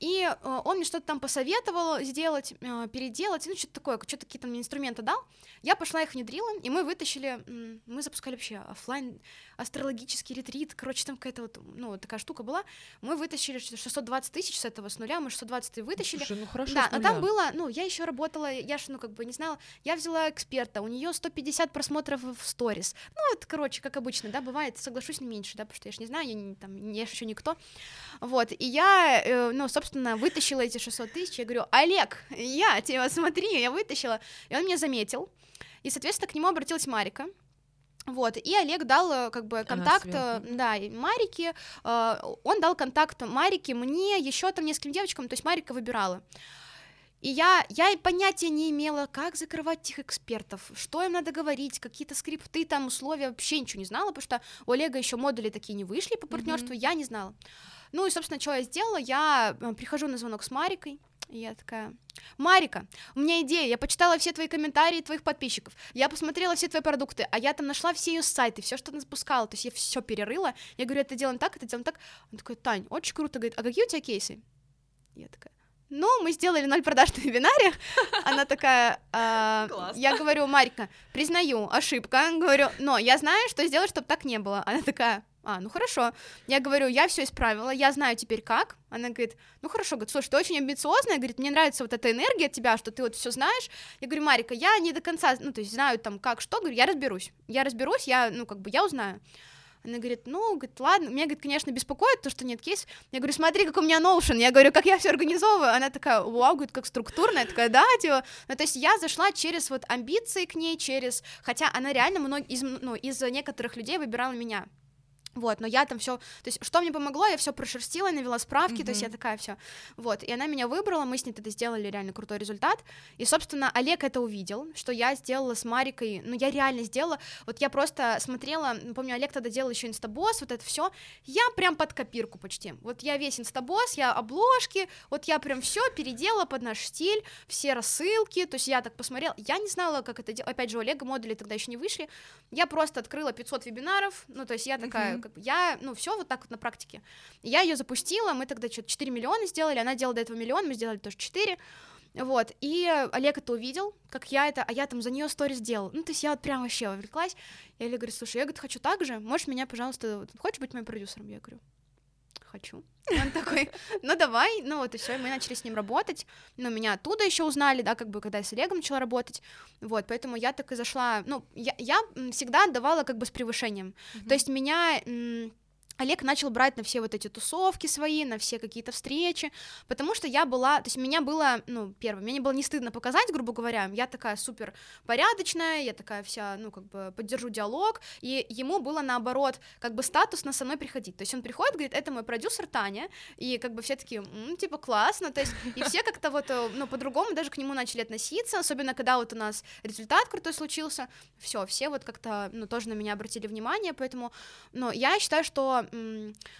и э, он мне что-то там посоветовал сделать, э, переделать, ну, что-то такое, что-то какие-то мне инструменты дал. Я пошла их внедрила, и мы вытащили, мы запускали вообще офлайн астрологический ретрит, короче, там какая-то вот, ну, такая штука была. Мы вытащили 620 тысяч с этого, с нуля, мы 620 вытащили. Слушай, ну хорошо, Да, но там было, ну, я еще работала, я же, ну, как бы не знала, я взяла эксперта, у нее 150 просмотров в сторис. Ну, это, короче, как обычно, да, бывает, соглашусь, не меньше, да, потому что я же не знаю, я не, там, я еще никто. Вот, и я, э, ну, собственно, вытащила эти 600 тысяч, я говорю, Олег, я тебя смотри, я вытащила, и он меня заметил, и, соответственно, к нему обратилась Марика, вот, и Олег дал э, как бы контакт, э, да, Марике, э, он дал контакт Марике, мне, еще там нескольким девочкам, то есть Марика выбирала. И я, я понятия не имела, как закрывать этих экспертов, что им надо говорить, какие-то скрипты, там условия, вообще ничего не знала, потому что у Олега еще модули такие не вышли по партнерству, mm-hmm. я не знала. Ну и, собственно, что я сделала, я прихожу на звонок с Марикой, и я такая, Марика, у меня идея, я почитала все твои комментарии твоих подписчиков, я посмотрела все твои продукты, а я там нашла все ее сайты, все, что она запускала, то есть я все перерыла, я говорю, это делаем так, это делаем так, он такой, Тань, очень круто, говорит, а какие у тебя кейсы? Я такая, ну, мы сделали ноль продаж на вебинаре. Она такая, э, я говорю, Марика, признаю, ошибка, говорю, но я знаю, что сделать, чтобы так не было. Она такая, А, ну хорошо. Я говорю, я все исправила, я знаю теперь как. Она говорит, ну хорошо, говорит, слушай, ты очень амбициозная, говорит, мне нравится вот эта энергия от тебя, что ты вот все знаешь. Я говорю, Марика, я не до конца, ну то есть знаю там как, что, говорю, я разберусь, я разберусь, я, ну как бы, я узнаю. Она говорит, ну, говорит, ладно, меня, говорит, конечно, беспокоит то, что нет кейс. Я говорю, смотри, как у меня Notion. Я говорю, как я все организовываю. Она такая, вау, говорит, как структурная. Я такая, да, типа. Ну, то есть я зашла через вот амбиции к ней, через... Хотя она реально много из, ну, из некоторых людей выбирала меня. Вот, но я там все, то есть, что мне помогло, я все прошерстила, навела справки, mm-hmm. то есть я такая все, вот, и она меня выбрала, мы с ней тогда сделали реально крутой результат, и, собственно, Олег это увидел, что я сделала с Марикой, ну, я реально сделала, вот я просто смотрела, помню, Олег тогда делал еще инстабосс, вот это все, я прям под копирку почти, вот я весь инстабосс, я обложки, вот я прям все переделала под наш стиль, все рассылки, то есть я так посмотрела, я не знала, как это делать, опять же, у Олега модули тогда еще не вышли, я просто открыла 500 вебинаров, ну, то есть я такая, mm-hmm как бы я, ну, все вот так вот на практике. Я ее запустила, мы тогда что-то 4 миллиона сделали, она делала до этого миллион, мы сделали тоже 4. Вот, и Олег это увидел, как я это, а я там за нее сторис сделал. Ну, то есть я вот прям вообще увлеклась. Я Олег говорю, слушай, я говорю, хочу так же, можешь меня, пожалуйста, хочешь быть моим продюсером? Я говорю, хочу. Он такой, ну давай, ну вот и все, мы начали с ним работать, но меня оттуда еще узнали, да, как бы, когда я с Олегом начала работать, вот, поэтому я так и зашла, ну, я, я всегда отдавала как бы с превышением, mm-hmm. то есть меня Олег начал брать на все вот эти тусовки свои, на все какие-то встречи, потому что я была, то есть меня было, ну, первое, мне не было не стыдно показать, грубо говоря, я такая супер порядочная, я такая вся, ну, как бы поддержу диалог, и ему было наоборот, как бы статусно со мной приходить, то есть он приходит, говорит, это мой продюсер Таня, и как бы все такие, м, типа, классно, то есть, и все как-то вот, э, ну, по-другому даже к нему начали относиться, особенно когда вот у нас результат крутой случился, все, все вот как-то, ну, тоже на меня обратили внимание, поэтому, ну, я считаю, что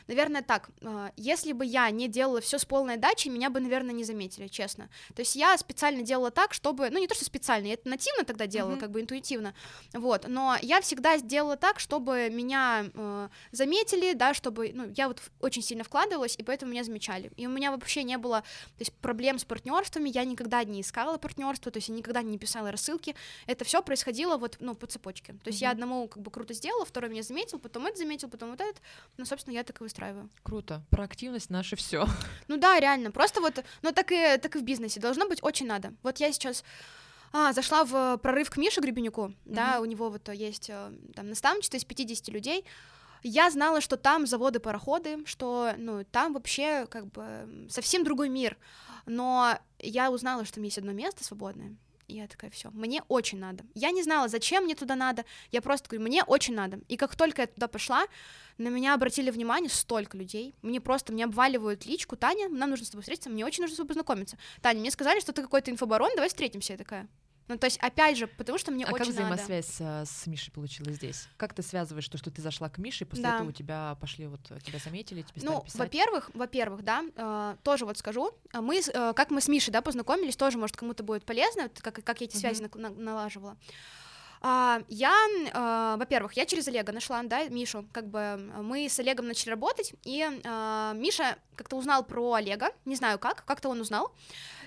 наверное, так, а, если бы я не делала все с полной дачей, меня бы, наверное, не заметили, честно. То есть я специально делала так, чтобы, ну не то, что специально, я это нативно тогда делала, mm-hmm. как бы интуитивно, вот, но я всегда сделала так, чтобы меня э, заметили, да, чтобы, ну, я вот очень сильно вкладывалась, и поэтому меня замечали. И у меня вообще не было, то есть проблем с партнерствами, я никогда не искала партнерство, то есть я никогда не писала рассылки, это все происходило вот, ну, по цепочке. То есть mm-hmm. я одному как бы круто сделала, второй меня заметил, потом это заметил, потом вот этот, ну, собственно, я так и выстраиваю. Круто. Проактивность наше все. Ну да, реально. Просто вот, ну так и, так и в бизнесе. Должно быть очень надо. Вот я сейчас а, зашла в прорыв к Мише Гребенюку, mm-hmm. да, у него вот есть э, там наставничество из 50 людей. Я знала, что там заводы-пароходы, что, ну, там вообще как бы совсем другой мир. Но я узнала, что там есть одно место свободное, и я такая, все, мне очень надо. Я не знала, зачем мне туда надо. Я просто говорю, мне очень надо. И как только я туда пошла, на меня обратили внимание столько людей. Мне просто, мне обваливают личку. Таня, нам нужно с тобой встретиться, мне очень нужно с тобой познакомиться. Таня, мне сказали, что ты какой-то инфобарон, давай встретимся. Я такая, ну, то есть, опять же, потому что мне а очень как взаимосвязь надо. с, с Мишей получилась здесь? Как ты связываешь то, что ты зашла к Мише, и после да. этого у тебя пошли, вот, тебя заметили, тебе Ну, во-первых, во-первых, да, э, тоже вот скажу, э, мы, э, как мы с Мишей, да, познакомились, тоже, может, кому-то будет полезно, как, как я эти связи mm-hmm. на, на, налаживала. Uh, я, uh, во-первых, я через Олега нашла, да, Мишу, как бы мы с Олегом начали работать, и uh, Миша как-то узнал про Олега, не знаю как, как-то он узнал,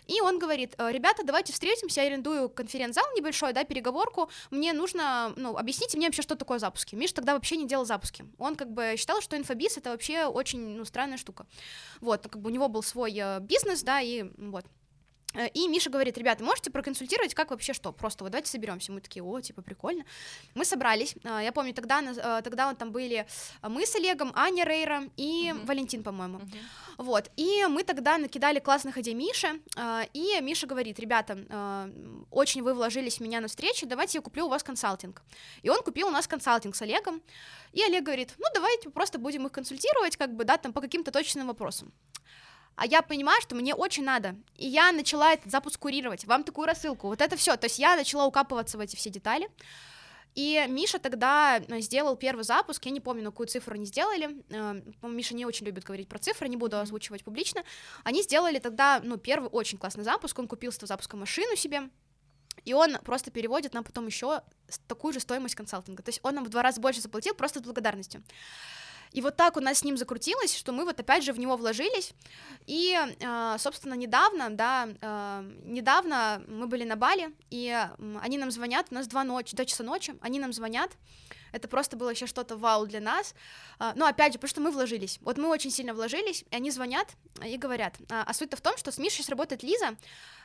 и он говорит, «Э, ребята, давайте встретимся, я арендую конференц-зал небольшой, да, переговорку, мне нужно, ну, объясните мне вообще, что такое запуски. Миш тогда вообще не делал запуски. Он как бы считал, что инфобиз это вообще очень, ну, странная штука. Вот, как бы у него был свой э, бизнес, да, и вот. Э, и Миша говорит, ребята, можете проконсультировать, как вообще что? Просто вот давайте соберемся. Мы такие, о, типа, прикольно. Мы собрались. Э, я помню, тогда, э, тогда вот там были мы с Олегом, Аня Рейра и uh-huh. Валентин, по-моему. Uh-huh. Вот. И мы тогда накидали классных идей Мише. И Миша говорит, ребята, очень вы вложились в меня на встречу, давайте я куплю у вас консалтинг. И он купил у нас консалтинг с Олегом. И Олег говорит, ну давайте просто будем их консультировать, как бы, да, там по каким-то точным вопросам а я понимаю, что мне очень надо, и я начала этот запуск курировать, вам такую рассылку, вот это все, то есть я начала укапываться в эти все детали, и Миша тогда э, сделал первый запуск, я не помню, на какую цифру они сделали, э, Миша не очень любит говорить про цифры, не буду озвучивать публично, они сделали тогда, ну, первый очень классный запуск, он купил с этого запуска машину себе, и он просто переводит нам потом еще такую же стоимость консалтинга, то есть он нам в два раза больше заплатил просто с благодарностью. И вот так у нас с ним закрутилось, что мы вот опять же в него вложились. И, э, собственно, недавно, да, э, недавно мы были на Бали, и они нам звонят, у нас два ночи, до часа ночи, они нам звонят, это просто было еще что-то вау для нас. А, но опять же, потому что мы вложились. Вот мы очень сильно вложились, и они звонят и говорят. А, а суть-то в том, что с Мишей работает Лиза,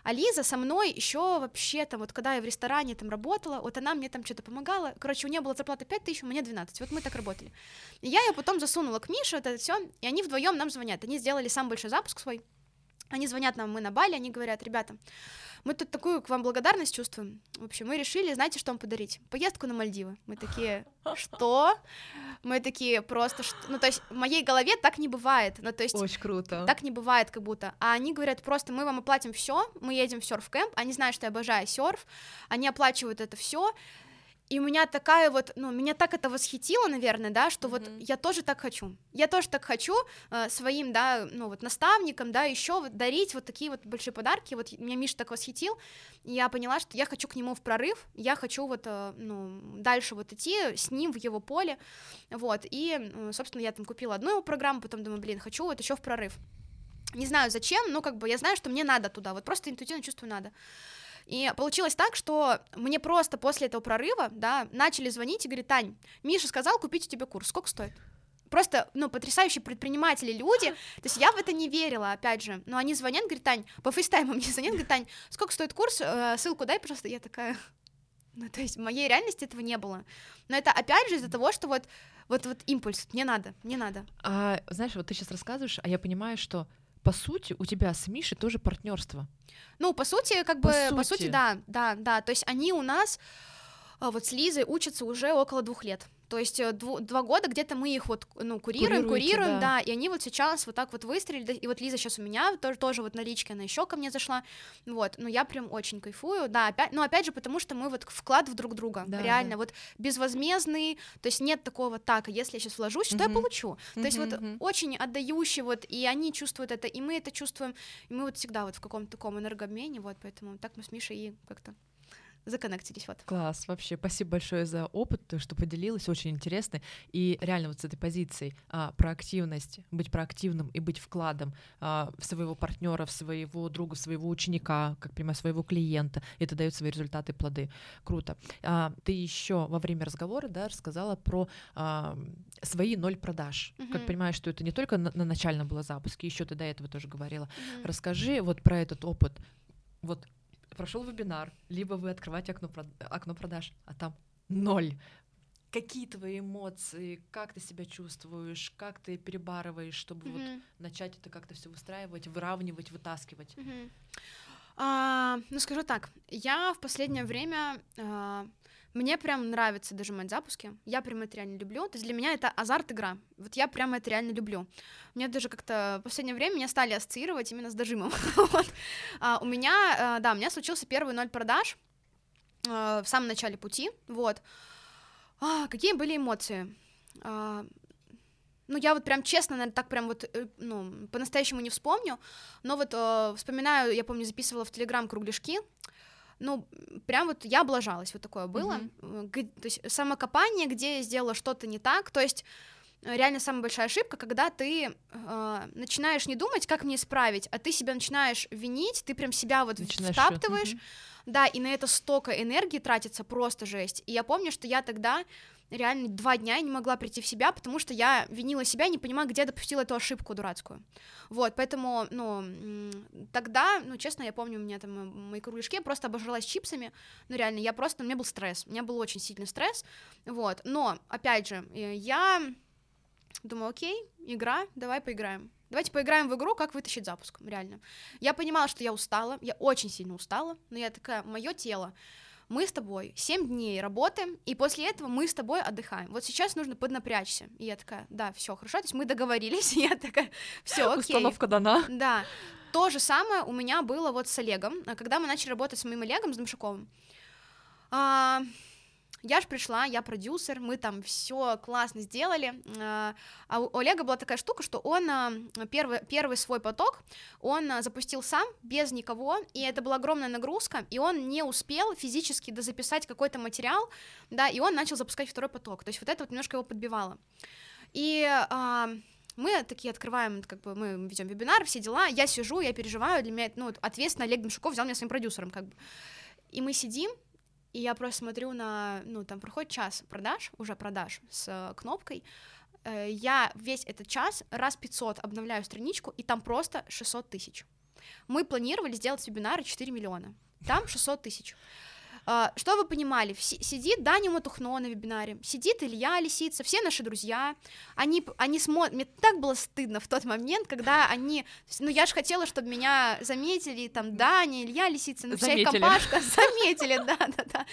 а Лиза со мной еще вообще там, вот когда я в ресторане там работала, вот она мне там что-то помогала. Короче, у нее была зарплата 5 тысяч, у меня 12. Вот мы так работали. И я ее потом засунула к Мише, вот это все, и они вдвоем нам звонят. Они сделали самый большой запуск свой. Они звонят нам, мы на Бали, они говорят, ребята, мы тут такую к вам благодарность чувствуем. В общем, мы решили, знаете, что вам подарить? Поездку на Мальдивы. Мы такие, что? Мы такие просто, что... ну, то есть в моей голове так не бывает. Ну, то есть... Очень круто. Так не бывает как будто. А они говорят просто, мы вам оплатим все, мы едем в серф-кэмп, они знают, что я обожаю серф, они оплачивают это все, и у меня такая вот, ну, меня так это восхитило, наверное, да, что mm-hmm. вот я тоже так хочу. Я тоже так хочу э, своим, да, ну, вот наставникам, да, еще вот дарить вот такие вот большие подарки. Вот меня Миша так восхитил, и я поняла, что я хочу к нему в прорыв, я хочу вот, э, ну, дальше вот идти с ним в его поле, вот. И, э, собственно, я там купила одну его программу, потом думаю, блин, хочу вот еще в прорыв. Не знаю зачем, но как бы я знаю, что мне надо туда, вот просто интуитивно чувствую надо. И получилось так, что мне просто после этого прорыва, да, начали звонить и говорить, Тань, Миша сказал купить у тебя курс, сколько стоит? Просто, ну, потрясающие предприниматели, люди, то есть я в это не верила, опять же, но они звонят, говорят, Тань, по фейстайму мне звонят, говорят, Тань, сколько стоит курс, э, ссылку дай, пожалуйста, я такая, ну, то есть в моей реальности этого не было. Но это опять же из-за того, что вот, вот, вот импульс, мне надо, мне надо. А, знаешь, вот ты сейчас рассказываешь, а я понимаю, что по сути, у тебя с Мишей тоже партнерство. Ну, по сути, как бы, по сути, по сути да, да, да. То есть они у нас а, вот с Лизой учатся уже около двух лет. То есть э, дв- два года где-то мы их вот ну курируем, курируем, да. да, и они вот сейчас вот так вот выстрелили, и вот Лиза сейчас у меня тоже, тоже вот на личке, она еще ко мне зашла, вот, но я прям очень кайфую, да, опять, ну опять же потому что мы вот вклад в друг друга, да, реально. да. вот безвозмездный, то есть нет такого так, если я сейчас вложусь, что я получу, uh-huh, то есть вот uh-huh. очень отдающий вот, и они чувствуют это, и мы это чувствуем, и мы вот всегда вот в каком-то таком энергообмене, вот, поэтому так мы с Мишей и как-то законнектились. Вот. Класс, вообще, спасибо большое за опыт, что поделилась, очень интересно. И реально вот с этой позицией а, проактивность, быть проактивным и быть вкладом а, в своего партнера, в своего друга, в своего ученика, как понимаю, своего клиента, это дает свои результаты, плоды. Круто. А, ты еще во время разговора да, рассказала про а, свои ноль продаж. Uh-huh. Как понимаешь, что это не только на, на начальном было запуске, еще ты до этого тоже говорила. Uh-huh. Расскажи вот про этот опыт. Вот прошел вебинар, либо вы открываете окно, окно продаж, а там ноль. Какие твои эмоции, как ты себя чувствуешь, как ты перебарываешь, чтобы mm-hmm. вот начать это как-то все выстраивать, выравнивать, вытаскивать? Mm-hmm. А, ну скажу так, я в последнее время а, мне прям нравится дожимать запуски. Я прям это реально люблю. То есть для меня это азарт игра. Вот я прям это реально люблю. Мне даже как-то в последнее время меня стали ассоциировать именно с дожимом. а, у меня, а, да, у меня случился первый ноль продаж а, в самом начале пути. Вот. А, какие были эмоции? А, ну, я вот прям честно, наверное, так прям вот, э, ну, по-настоящему не вспомню, но вот э, вспоминаю, я помню, записывала в Телеграм кругляшки, ну, прям вот я облажалась, вот такое было. Mm-hmm. То есть самокопание, где я сделала что-то не так, то есть э, реально самая большая ошибка, когда ты э, начинаешь не думать, как мне исправить, а ты себя начинаешь винить, ты прям себя вот начинаешь втаптываешь, mm-hmm. Да, и на это столько энергии тратится, просто жесть. И я помню, что я тогда реально два дня не могла прийти в себя, потому что я винила себя, не понимая, где я допустила эту ошибку дурацкую. Вот, поэтому, ну, тогда, ну, честно, я помню, у меня там э, мои кругляшки, я просто обожралась чипсами, ну, реально, я просто, у меня был стресс, у меня был очень сильный стресс, вот, но, опять же, э, я думаю, окей, игра, давай поиграем. Давайте поиграем в игру, как вытащить запуск, реально. Я понимала, что я устала, я очень сильно устала, но я такая, мое тело, мы с тобой 7 дней работаем, и после этого мы с тобой отдыхаем. Вот сейчас нужно поднапрячься. И я такая, да, все хорошо, то есть мы договорились, и я такая, все, окей. Установка дана. Да. То же самое у меня было вот с Олегом, когда мы начали работать с моим Олегом, с Домшаковым. А, я же пришла, я продюсер, мы там все классно сделали. А, а у Олега была такая штука, что он а, первый, первый свой поток он а, запустил сам, без никого, и это была огромная нагрузка, и он не успел физически дозаписать какой-то материал, да, и он начал запускать второй поток. То есть вот это вот немножко его подбивало. И а, мы такие открываем, как бы мы ведем вебинар, все дела, я сижу, я переживаю, для меня, ну, ответственно Олег Дмшуков взял меня своим продюсером, как бы. И мы сидим, и я просто смотрю на, ну, там проходит час продаж, уже продаж с кнопкой, э, я весь этот час раз 500 обновляю страничку, и там просто 600 тысяч. Мы планировали сделать вебинары 4 миллиона, там 600 тысяч. А, что вы понимали? Сидит Даня Матухно на вебинаре, сидит Илья Лисица, все наши друзья, они, они смотрят, мне так было стыдно в тот момент, когда они, ну я же хотела, чтобы меня заметили, там Даня, Илья Лисица, ну вся их компашка заметили, да, да, да.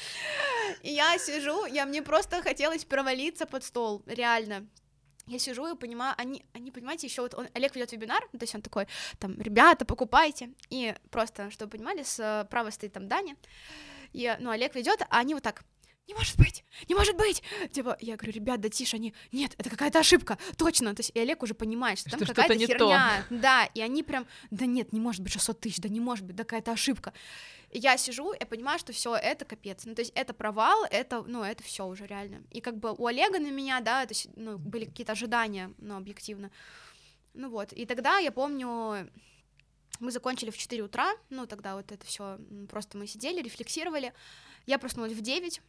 И я сижу, я мне просто хотелось провалиться под стол, реально, я сижу и понимаю, они, они понимаете, еще вот он, Олег ведет вебинар, то есть он такой, там, ребята, покупайте, и просто, чтобы вы понимали, справа стоит там Даня, и, ну, Олег ведет, а они вот так, не может быть, не может быть. Типа, я говорю, ребят, да тише, они, нет, это какая-то ошибка, точно. То есть и Олег уже понимает, что, что там какая-то херня. То. Да, и они прям, да нет, не может быть 600 тысяч, да не может быть, да какая-то ошибка. И я сижу и понимаю, что все это капец. Ну, то есть это провал, это, ну, это все уже реально. И как бы у Олега на меня, да, то есть, ну, были какие-то ожидания, ну, объективно. Ну вот, и тогда я помню, мы закончили в 4 утра, ну, тогда вот это все просто мы сидели, рефлексировали. Я проснулась в 9,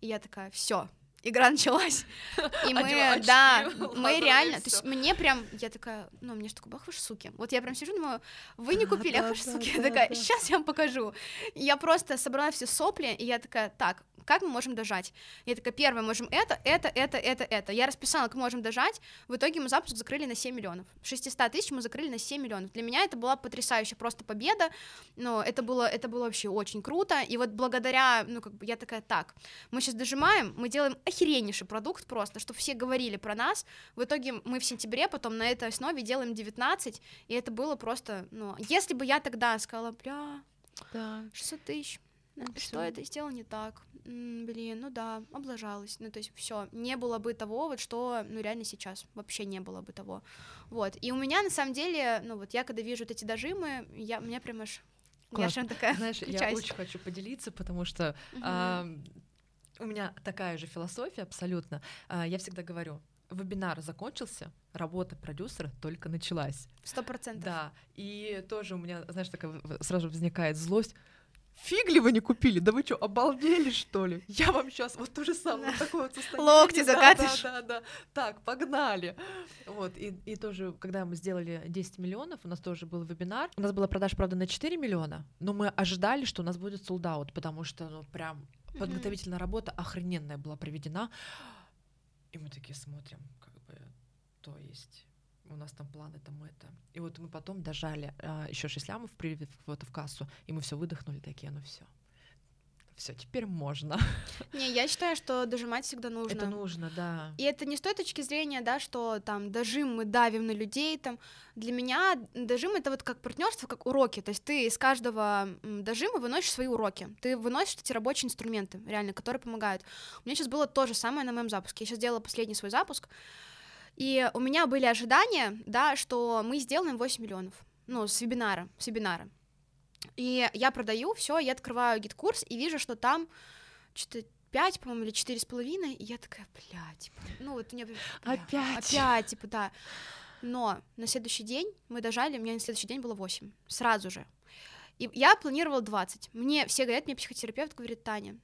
и я такая, все, игра началась. И мы, да, мы реально, то есть мне прям, я такая, ну, мне же такой, бах, вы ж суки. Вот я прям сижу, думаю, вы не купили, ах, вы ж суки. Я такая, сейчас я вам покажу. Я просто собрала все сопли, и я такая, так, как мы можем дожать? Я такая, первое, можем это, это, это, это, это. Я расписала, как мы можем дожать, в итоге мы запуск закрыли на 7 миллионов. 600 тысяч мы закрыли на 7 миллионов. Для меня это была потрясающая просто победа, но это было, это было вообще очень круто, и вот благодаря, ну, как бы, я такая, так, мы сейчас дожимаем, мы делаем охереннейший продукт просто, чтобы все говорили про нас, в итоге мы в сентябре потом на этой основе делаем 19, и это было просто, ну, если бы я тогда сказала, бля, да. 600 тысяч, что это сделал не так? блин, ну да, облажалась. Ну, то есть все, не было бы того, вот что, ну, реально сейчас вообще не было бы того. Вот. И у меня на самом деле, ну, вот я когда вижу вот эти дожимы, я, у меня прям аж Класс. Я такая, Знаешь, я очень хочу поделиться, потому что угу. а, у меня такая же философия абсолютно. А, я всегда говорю, вебинар закончился, работа продюсера только началась. Сто процентов. Да, и тоже у меня, знаешь, такая сразу возникает злость. Фигли вы не купили? Да вы что, обалдели, что ли? Я вам сейчас вот то же самое, да. такое вот состояние. Локти закатишь. Да, да, да, да. Так, погнали. Вот, и, и тоже, когда мы сделали 10 миллионов, у нас тоже был вебинар. У нас была продажа, правда, на 4 миллиона, но мы ожидали, что у нас будет солдаут, потому что, ну, прям подготовительная работа охрененная была проведена. И мы такие смотрим, как бы, то есть у нас там планы, там это. И вот мы потом дожали а, еще 6 лямов при, вот, в кассу, и мы все выдохнули такие, ну все. Все, теперь можно. Не, я считаю, что дожимать всегда нужно. Это нужно, да. И это не с той точки зрения, да, что там дожим мы давим на людей, там. Для меня дожим это вот как партнерство, как уроки. То есть ты из каждого дожима выносишь свои уроки. Ты выносишь эти рабочие инструменты, реально, которые помогают. У меня сейчас было то же самое на моем запуске. Я сейчас делала последний свой запуск. И у меня были ожидания, да, что мы сделаем 8 миллионов, ну, с вебинара, с вебинара. И я продаю, все, я открываю GetCourse и вижу, что там что-то 5, по-моему, или четыре с половиной, и я такая, бля, типа, ну вот мне... Бля, опять? Опять, типа, да. Но на следующий день мы дожали, у меня на следующий день было 8, сразу же. И я планировала 20. Мне все говорят, мне психотерапевт говорит, Таня,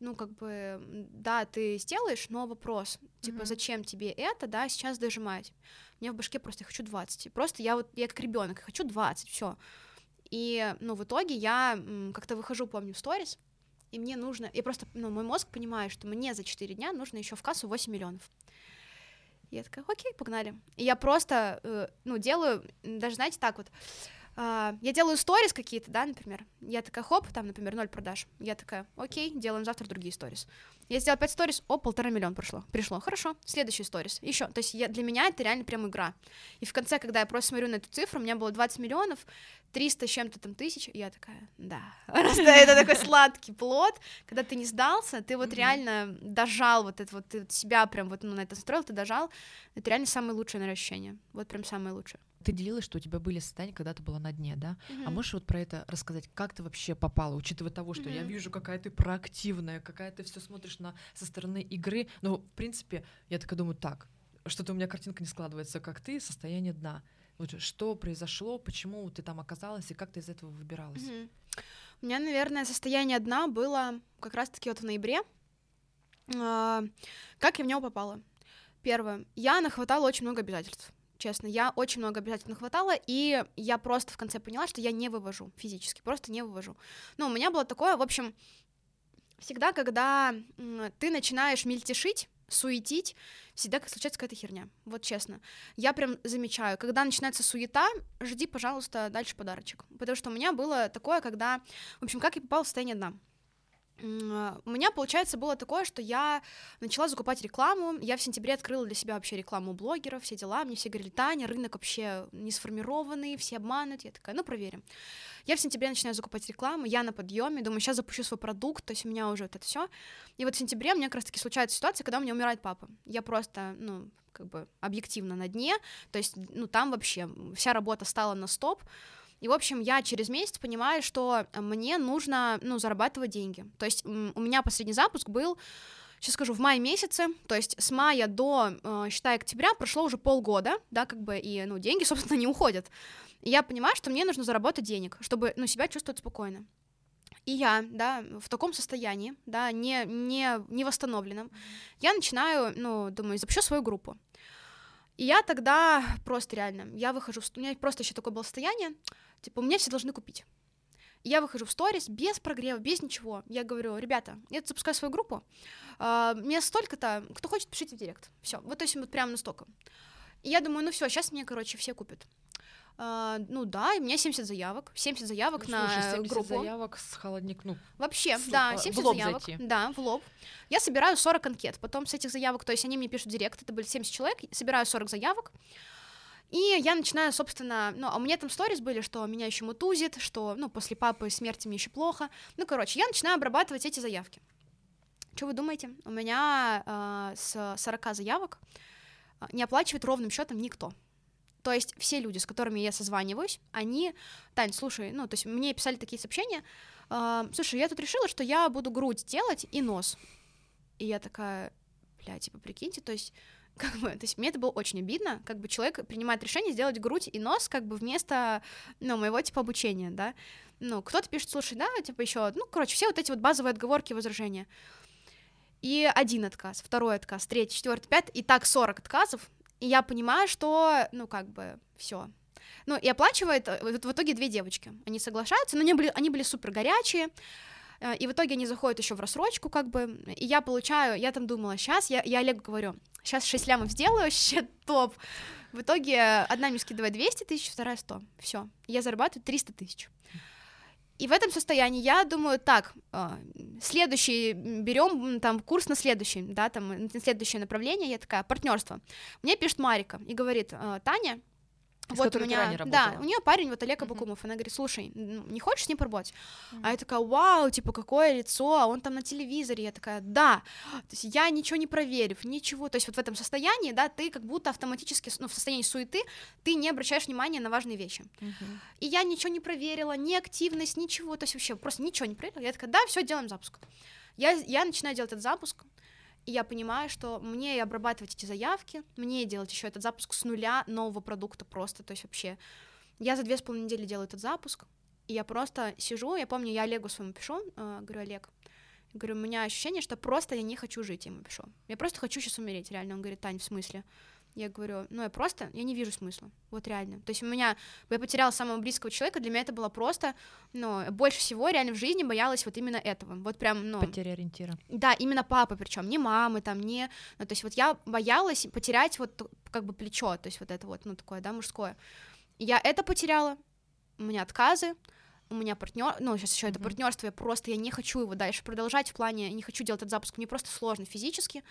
ну, как бы, да, ты сделаешь, но вопрос, типа, mm-hmm. зачем тебе это, да, сейчас дожимать. Мне в башке просто я хочу 20. Просто я вот, я как ребенок, хочу 20, все. И, ну, в итоге я как-то выхожу, помню, в сторис, и мне нужно, я просто, ну, мой мозг понимает, что мне за 4 дня нужно еще в кассу 8 миллионов. И я такая, окей, погнали. И я просто, э, ну, делаю, даже, знаете, так вот, я делаю сторис какие-то, да, например. Я такая, хоп, там, например, ноль продаж. Я такая, окей, делаем завтра другие сторис. Я сделала 5 сторис, о, полтора миллиона прошло. Пришло, хорошо, следующий сторис, еще. То есть я, для меня это реально прям игра. И в конце, когда я просто смотрю на эту цифру, у меня было 20 миллионов, 300 с чем-то там тысяч, и я такая, да. Это такой сладкий плод, когда ты не сдался, ты вот реально дожал вот это вот, ты себя прям вот ну, на это строил, ты дожал. Это реально самое лучшее, наверное, ощущение. Вот прям самое лучшее ты делилась, что у тебя были состояния, когда ты была на дне, да? Mm-hmm. А можешь вот про это рассказать, как ты вообще попала, учитывая того, что mm-hmm. я вижу, какая ты проактивная, какая ты все смотришь на со стороны игры. Ну, в принципе, я так думаю, так, что-то у меня картинка не складывается, как ты, состояние дна. Вот что произошло, почему ты там оказалась и как ты из этого выбиралась? Мгм. У меня, наверное, состояние дна было как раз-таки вот в ноябре. А, Как я в него попала? Первое. Я нахватала очень много обязательств. Честно, я очень много обязательств нахватала, и я просто в конце поняла, что я не вывожу физически, просто не вывожу. Ну, у меня было такое, в общем, всегда, когда ты начинаешь мельтешить, суетить, всегда как случается какая-то херня. Вот честно. Я прям замечаю, когда начинается суета, жди, пожалуйста, дальше подарочек. Потому что у меня было такое, когда... В общем, как я попала в состояние дна? А, У меня, получается, было такое, что я начала закупать рекламу. Я в сентябре открыла для себя вообще рекламу блогеров, все дела. Мне все говорили, Таня, рынок вообще не сформированный, все обманут. Я такая, ну, проверим. Я в сентябре начинаю закупать рекламу, я на подъеме, думаю, сейчас запущу свой продукт, то есть у меня уже вот это все. И вот в сентябре у меня как раз-таки случается ситуация, когда у меня умирает папа. Я просто, ну, как бы объективно на дне, то есть, ну, там вообще вся работа стала на стоп. И, в общем, я через месяц понимаю, что мне нужно, ну, зарабатывать деньги. То есть у меня последний запуск был, сейчас скажу, в мае месяце, то есть с мая до, э, считай, октября прошло уже полгода, да, как бы, и, ну, деньги, собственно, не уходят. И я понимаю, что мне нужно заработать денег, чтобы, ну, себя чувствовать спокойно. И я, да, в таком состоянии, да, не, не, не восстановленном, я начинаю, ну, думаю, запущу свою группу. И я тогда просто реально, я выхожу, у меня просто еще такое было состояние, типа, меня все должны купить. И я выхожу в сторис без прогрева, без ничего. Я говорю, ребята, я тут запускаю свою группу, а, мне столько-то, кто хочет, пишите в директ. Все, вот то есть вот прям настолько. И я думаю, ну все, сейчас мне, короче, все купят. А, ну да, и у меня 70 заявок, 70 заявок Ну, на слушай, 70 группу. заявок с холодник, ну, Вообще, С- да, а, в 70 лоб заявок. зайти. Да, в лоб. Я собираю 40 анкет. Потом с этих заявок, то есть они мне пишут директ, это были 70 человек, собираю 40 заявок. И я начинаю, собственно, ну, а у меня там сторис были, что меня еще мутузит, что, ну, после папы смерти мне еще плохо. Ну, короче, я начинаю обрабатывать эти заявки. Что вы думаете? У меня э, с 40 заявок э, не оплачивает ровным счетом никто. То есть все люди, с которыми я созваниваюсь, они, Тань, слушай, ну, то есть мне писали такие сообщения, «А, слушай, я тут решила, что я буду грудь делать и нос. И я такая, бля, типа, прикиньте, то есть как бы, то есть мне это было очень обидно, как бы человек принимает решение сделать грудь и нос как бы вместо, ну, моего типа обучения, да, ну, кто-то пишет, слушай, да, типа еще, ну, короче, все вот эти вот базовые отговорки и возражения. И один отказ, второй отказ, третий, четвертый, пятый, и так 40 отказов, и я понимаю, что, ну, как бы, все. Ну, и оплачивает э, в итоге две девочки. Они соглашаются, но они были, они были супер горячие, э, и в итоге они заходят еще в рассрочку, как бы, и я получаю, я там думала, сейчас, я, я Олегу говорю, сейчас 6 лямов сделаю, вообще топ. В итоге одна мне скидывает 200 тысяч, вторая 100. Все. Я зарабатываю 300 тысяч. И в этом состоянии я думаю, так, э, следующий берем там курс на следующий, да, там на следующее направление. Я такая партнерство. Мне пишет Марика и говорит, «Э, Таня, С вот у меня, да, у нее парень вот Олег. Абакумов, она говорит, слушай, не хочешь с ним поработать? А я такая, вау, типа, какое лицо, а он там на телевизоре, я такая, да, то есть я ничего не проверив, ничего, то есть вот в этом состоянии, да, ты как будто автоматически, ну, в состоянии суеты, ты не обращаешь внимания на важные вещи. Мгм. И я ничего не проверила, ни активность, ничего, то есть вообще просто ничего не проверила. Я такая, да, все, делаем запуск. Я, я начинаю делать этот запуск, и я понимаю, что мне и обрабатывать эти заявки, мне и делать еще этот запуск с нуля нового продукта просто, то есть вообще. Я за две с половиной недели делаю этот запуск, и я просто сижу, я помню, я Олегу своему пишу, э, говорю, Олег, говорю, у меня ощущение, что просто я не хочу жить, я ему пишу. Я просто хочу сейчас умереть, реально. Он говорит, Тань, в смысле? Я говорю, ну я просто, я не вижу смысла, вот реально. То есть у меня, я потеряла самого близкого человека, для меня это было просто, ну, больше всего реально в жизни боялась вот именно этого. Вот прям, ну, Потеря ориентира. да, именно папы, причем не мамы, там, не, ну, то есть вот я боялась потерять вот как бы плечо, то есть вот это вот, ну, такое, да, мужское. Я это потеряла, у меня отказы, у меня партнер, ну, сейчас еще это Мгм. партнерство, я просто, я не хочу его дальше продолжать в плане, не хочу делать этот запуск, мне просто сложно физически.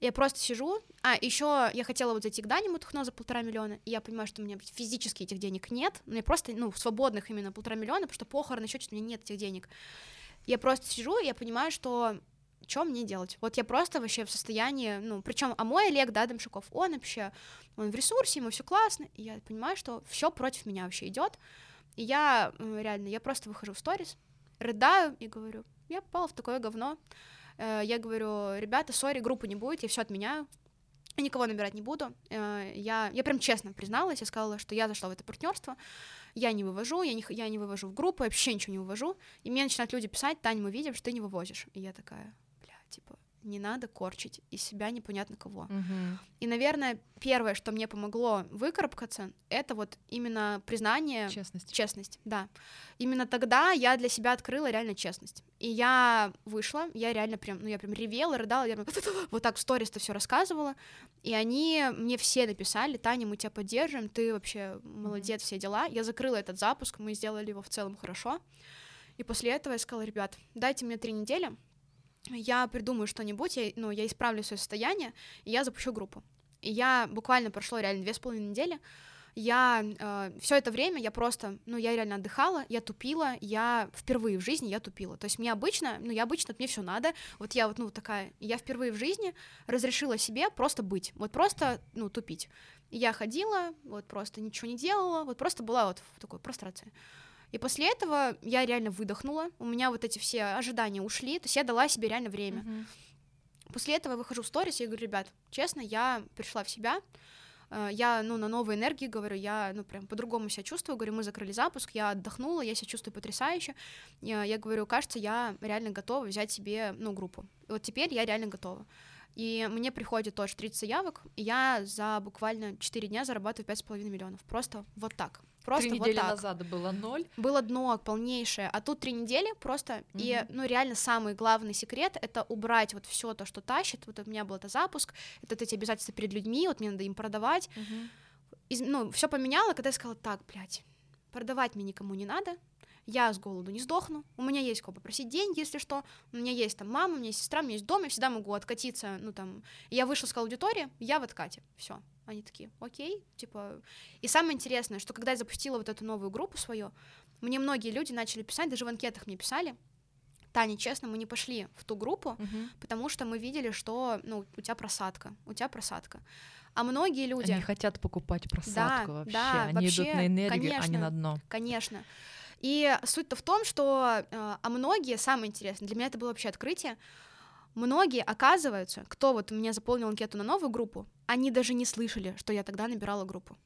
Я просто сижу, а еще я хотела вот зайти к Дане Мутухно за полтора миллиона, и я понимаю, что у меня физически этих денег нет, мне просто, ну, свободных именно полтора миллиона, потому что похороны, еще что-то, у меня нет этих денег. Я просто сижу, и я понимаю, что что мне делать? Вот я просто вообще в состоянии, ну, причем, а мой Олег, да, Домшаков, он вообще, он в ресурсе, ему все классно, и я понимаю, что все против меня вообще идет, и я м, реально, я просто выхожу в сторис, рыдаю и говорю, я попала в такое говно, Э, я говорю, ребята, сори, группы не будет, я все отменяю, никого набирать не буду. Э, я, я прям честно призналась, я сказала, что я зашла в это партнерство, я не вывожу, я не, я не вывожу в группу, вообще ничего не вывожу. И мне начинают люди писать, Таня, мы видим, что ты не вывозишь. И я такая, бля, типа, не надо корчить из себя непонятно кого. Мгм. И, наверное, первое, что мне помогло выкарабкаться, это вот именно признание Честность. Честность, да. Именно тогда я для себя открыла реально честность. И я вышла, я реально прям, ну я прям ревела, рыдала, я прям вот так в сторис-то все рассказывала. И они мне все написали, Таня, мы тебя поддержим, ты вообще молодец, все дела. Я закрыла этот запуск, мы сделали его в целом хорошо. И после этого я сказала, ребят, дайте мне три недели, я придумаю что-нибудь, я, ну, я исправлю свое состояние, и я запущу группу. И я буквально прошло реально две с половиной недели, я все это время я просто, ну, я реально отдыхала, я тупила, я впервые в жизни я тупила. То есть мне обычно, ну, я обычно, мне все надо, вот я вот, ну, такая, я впервые в жизни разрешила себе просто быть, вот просто, ну, тупить. Я ходила, вот просто ничего не делала, вот просто была вот в такой прострации. И после этого я реально выдохнула, у меня вот эти все ожидания ушли, то есть я дала себе реально время. Мгм. После этого я выхожу в сторис, и говорю, ребят, честно, я пришла в себя, э, я, ну, на новой энергии, говорю, я, ну, прям по-другому себя чувствую, говорю, мы закрыли запуск, я отдохнула, я себя чувствую потрясающе, я, я говорю, кажется, я реально готова взять себе, ну, группу, и вот теперь я реально готова. И мне приходит тоже 30 заявок, и я за буквально 4 дня зарабатываю 5,5 миллионов. Просто вот так. Просто Три вот недели так. назад было ноль. Было дно полнейшее, а тут три недели просто, и, Мгм. ну, реально самый главный секрет — это убрать вот все то, что тащит, вот у меня был это запуск, это эти обязательства перед людьми, вот мне надо им продавать, Из- ну, все поменяла, когда я сказала, так, блядь, продавать мне никому не надо, я с голоду не сдохну, у меня есть кого попросить деньги, если что, у меня есть там мама, у меня есть сестра, у меня есть дом, я всегда могу откатиться, ну, там, я вышла с аудитории, я в откате, все. Они такие, окей, типа... И самое интересное, что когда я запустила вот эту новую группу свою, мне многие люди начали писать, даже в анкетах мне писали, Таня, честно, мы не пошли в ту группу, Мгм. потому что мы видели, что, ну, у тебя просадка, у тебя просадка. А многие люди... Они хотят покупать просадку вообще. да, Они вообще, идут на энергию, а не конечно. на дно. Конечно. И суть-то в том, что, э, а многие, самое интересное, для меня это было вообще открытие, многие, оказываются, кто вот у меня заполнил анкету на новую группу, они даже не слышали, что я тогда набирала группу.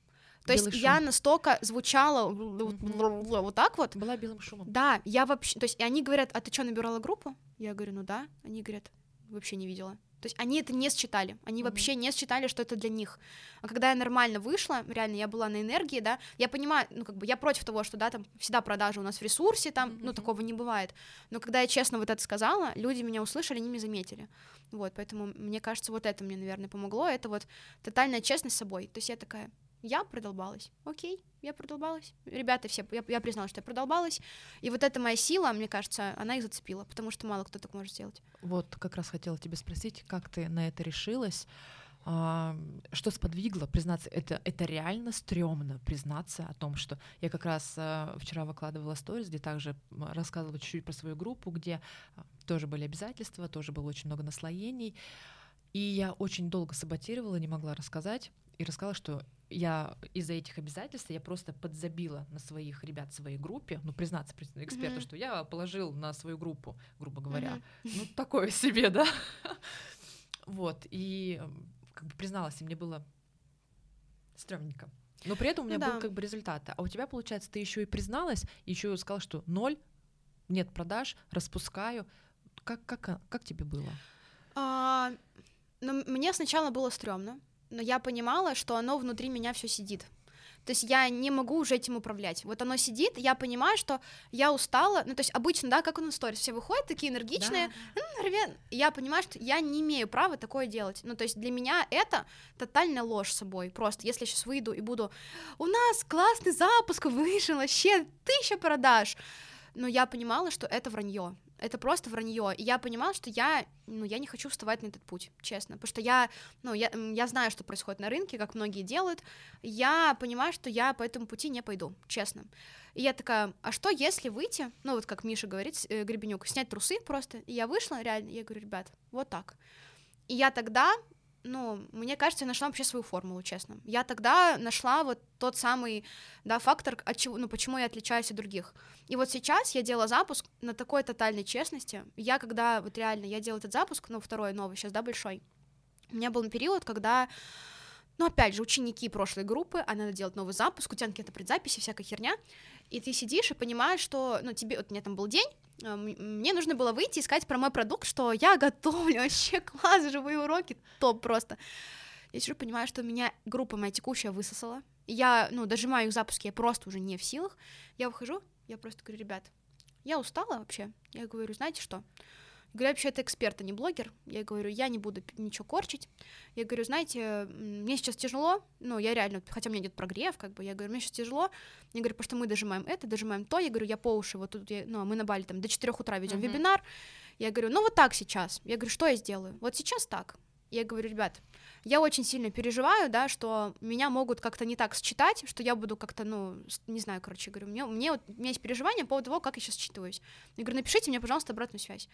То есть Белый я шум. настолько звучала вот так вот, Была белым шумом. да, я вообще, то есть и они говорят, а ты что, набирала группу? Я говорю, ну да. Они говорят, вообще не видела. То есть они это не считали, они Мгм. вообще не считали, что это для них. А когда я нормально вышла, реально, я была на энергии, да, я понимаю, ну как бы я против того, что, да, там всегда продажи у нас в ресурсе, там, ну Мгм. такого не бывает. Но когда я честно вот это сказала, люди меня услышали, они меня заметили. Вот, поэтому мне кажется, вот это мне, наверное, помогло, это вот тотальная честность с собой. То есть я такая, я продолбалась, окей, я продолбалась. Ребята все, я, я признала, что я продолбалась. И вот эта моя сила, мне кажется, она их зацепила, потому что мало кто так может сделать. Вот как раз хотела тебя спросить, как ты на это решилась? А, что сподвигло признаться? Это, это реально стрёмно признаться о том, что я как раз а, вчера выкладывала сторис, где также рассказывала чуть-чуть про свою группу, где а, тоже были обязательства, тоже было очень много наслоений. И я очень долго саботировала, не могла рассказать. И рассказала, что я из-за этих обязательств я просто подзабила на своих ребят в своей группе, ну, признаться приз- эксперту, Мгм. что я положил на свою группу, грубо говоря, Мгм. ну, такое себе, да. Вот, и м, как бы призналась, и мне было стрёмненько. Но при этом у Ну меня был да. как бы результаты. А у тебя, получается, ты еще и призналась, еще и сказала, что ноль, нет продаж, распускаю. Как, как, как тебе было? А, ну, мне сначала было стрёмно, но я понимала, что оно внутри меня все сидит. То есть я не могу уже этим управлять. Вот оно сидит, я понимаю, что я устала. Ну, то есть обычно, да, как у нас сторис, все выходят такие энергичные, «М, ребят». я понимаю, что я не имею права такое делать. Ну, то есть для меня это тотальная ложь с собой. Просто если я сейчас выйду и буду, у нас классный запуск вышел, вообще тысяча продаж. Но я понимала, что это вранье. Это просто вранье. И я понимала, что я, ну, я не хочу вставать на этот путь, честно. Потому что я, ну, я, я знаю, что происходит на рынке, как многие делают. Я понимаю, что я по этому пути не пойду, честно. И я такая, а что если выйти, ну, вот как Миша говорит, э, Гребенюк, снять трусы просто. И я вышла, реально, я говорю, ребят, вот так. И я тогда, ну, мне кажется, я нашла вообще свою формулу, честно. Я тогда нашла вот тот самый, да, фактор, от чего, ну, почему я отличаюсь от других. И вот сейчас я делала запуск на такой тотальной честности. Я когда, вот реально, я делала этот запуск, ну, второй новый сейчас, да, большой, У меня был период, когда ну, опять же, ученики прошлой группы, а надо делать новый запуск, у тебя какие-то предзаписи, всякая херня, и ты сидишь и понимаешь, что, ну, тебе, вот у меня там был день, мне нужно было выйти и сказать про мой продукт, что я готовлю, вообще класс, живые уроки, топ просто. Я сижу, понимаю, что меня группа моя текущая высосала, я, ну, дожимаю их запуски, я просто уже не в силах, я выхожу, я просто говорю, ребят, я устала вообще, я говорю, знаете что, Говорю, вообще это эксперт, а не блогер. Я говорю, я не буду ничего корчить. Я говорю, знаете, мне сейчас тяжело, ну, я реально, хотя у меня идет прогрев, как бы, я говорю, мне сейчас тяжело. Я говорю, потому что мы дожимаем это, дожимаем то. Я говорю, я по уши, вот тут, я, ну, мы на Бали там до 4 утра ведем uh-huh. вебинар. Я говорю, ну, вот так сейчас. Я говорю, что я сделаю? Вот сейчас так. Я говорю, ребят, я очень сильно переживаю, да, что меня могут как-то не так считать, что я буду как-то, ну, не знаю, короче, говорю, мне, мне вот, у меня есть переживания по поводу того, как я сейчас считываюсь. Я говорю, напишите мне, пожалуйста, обратную связь.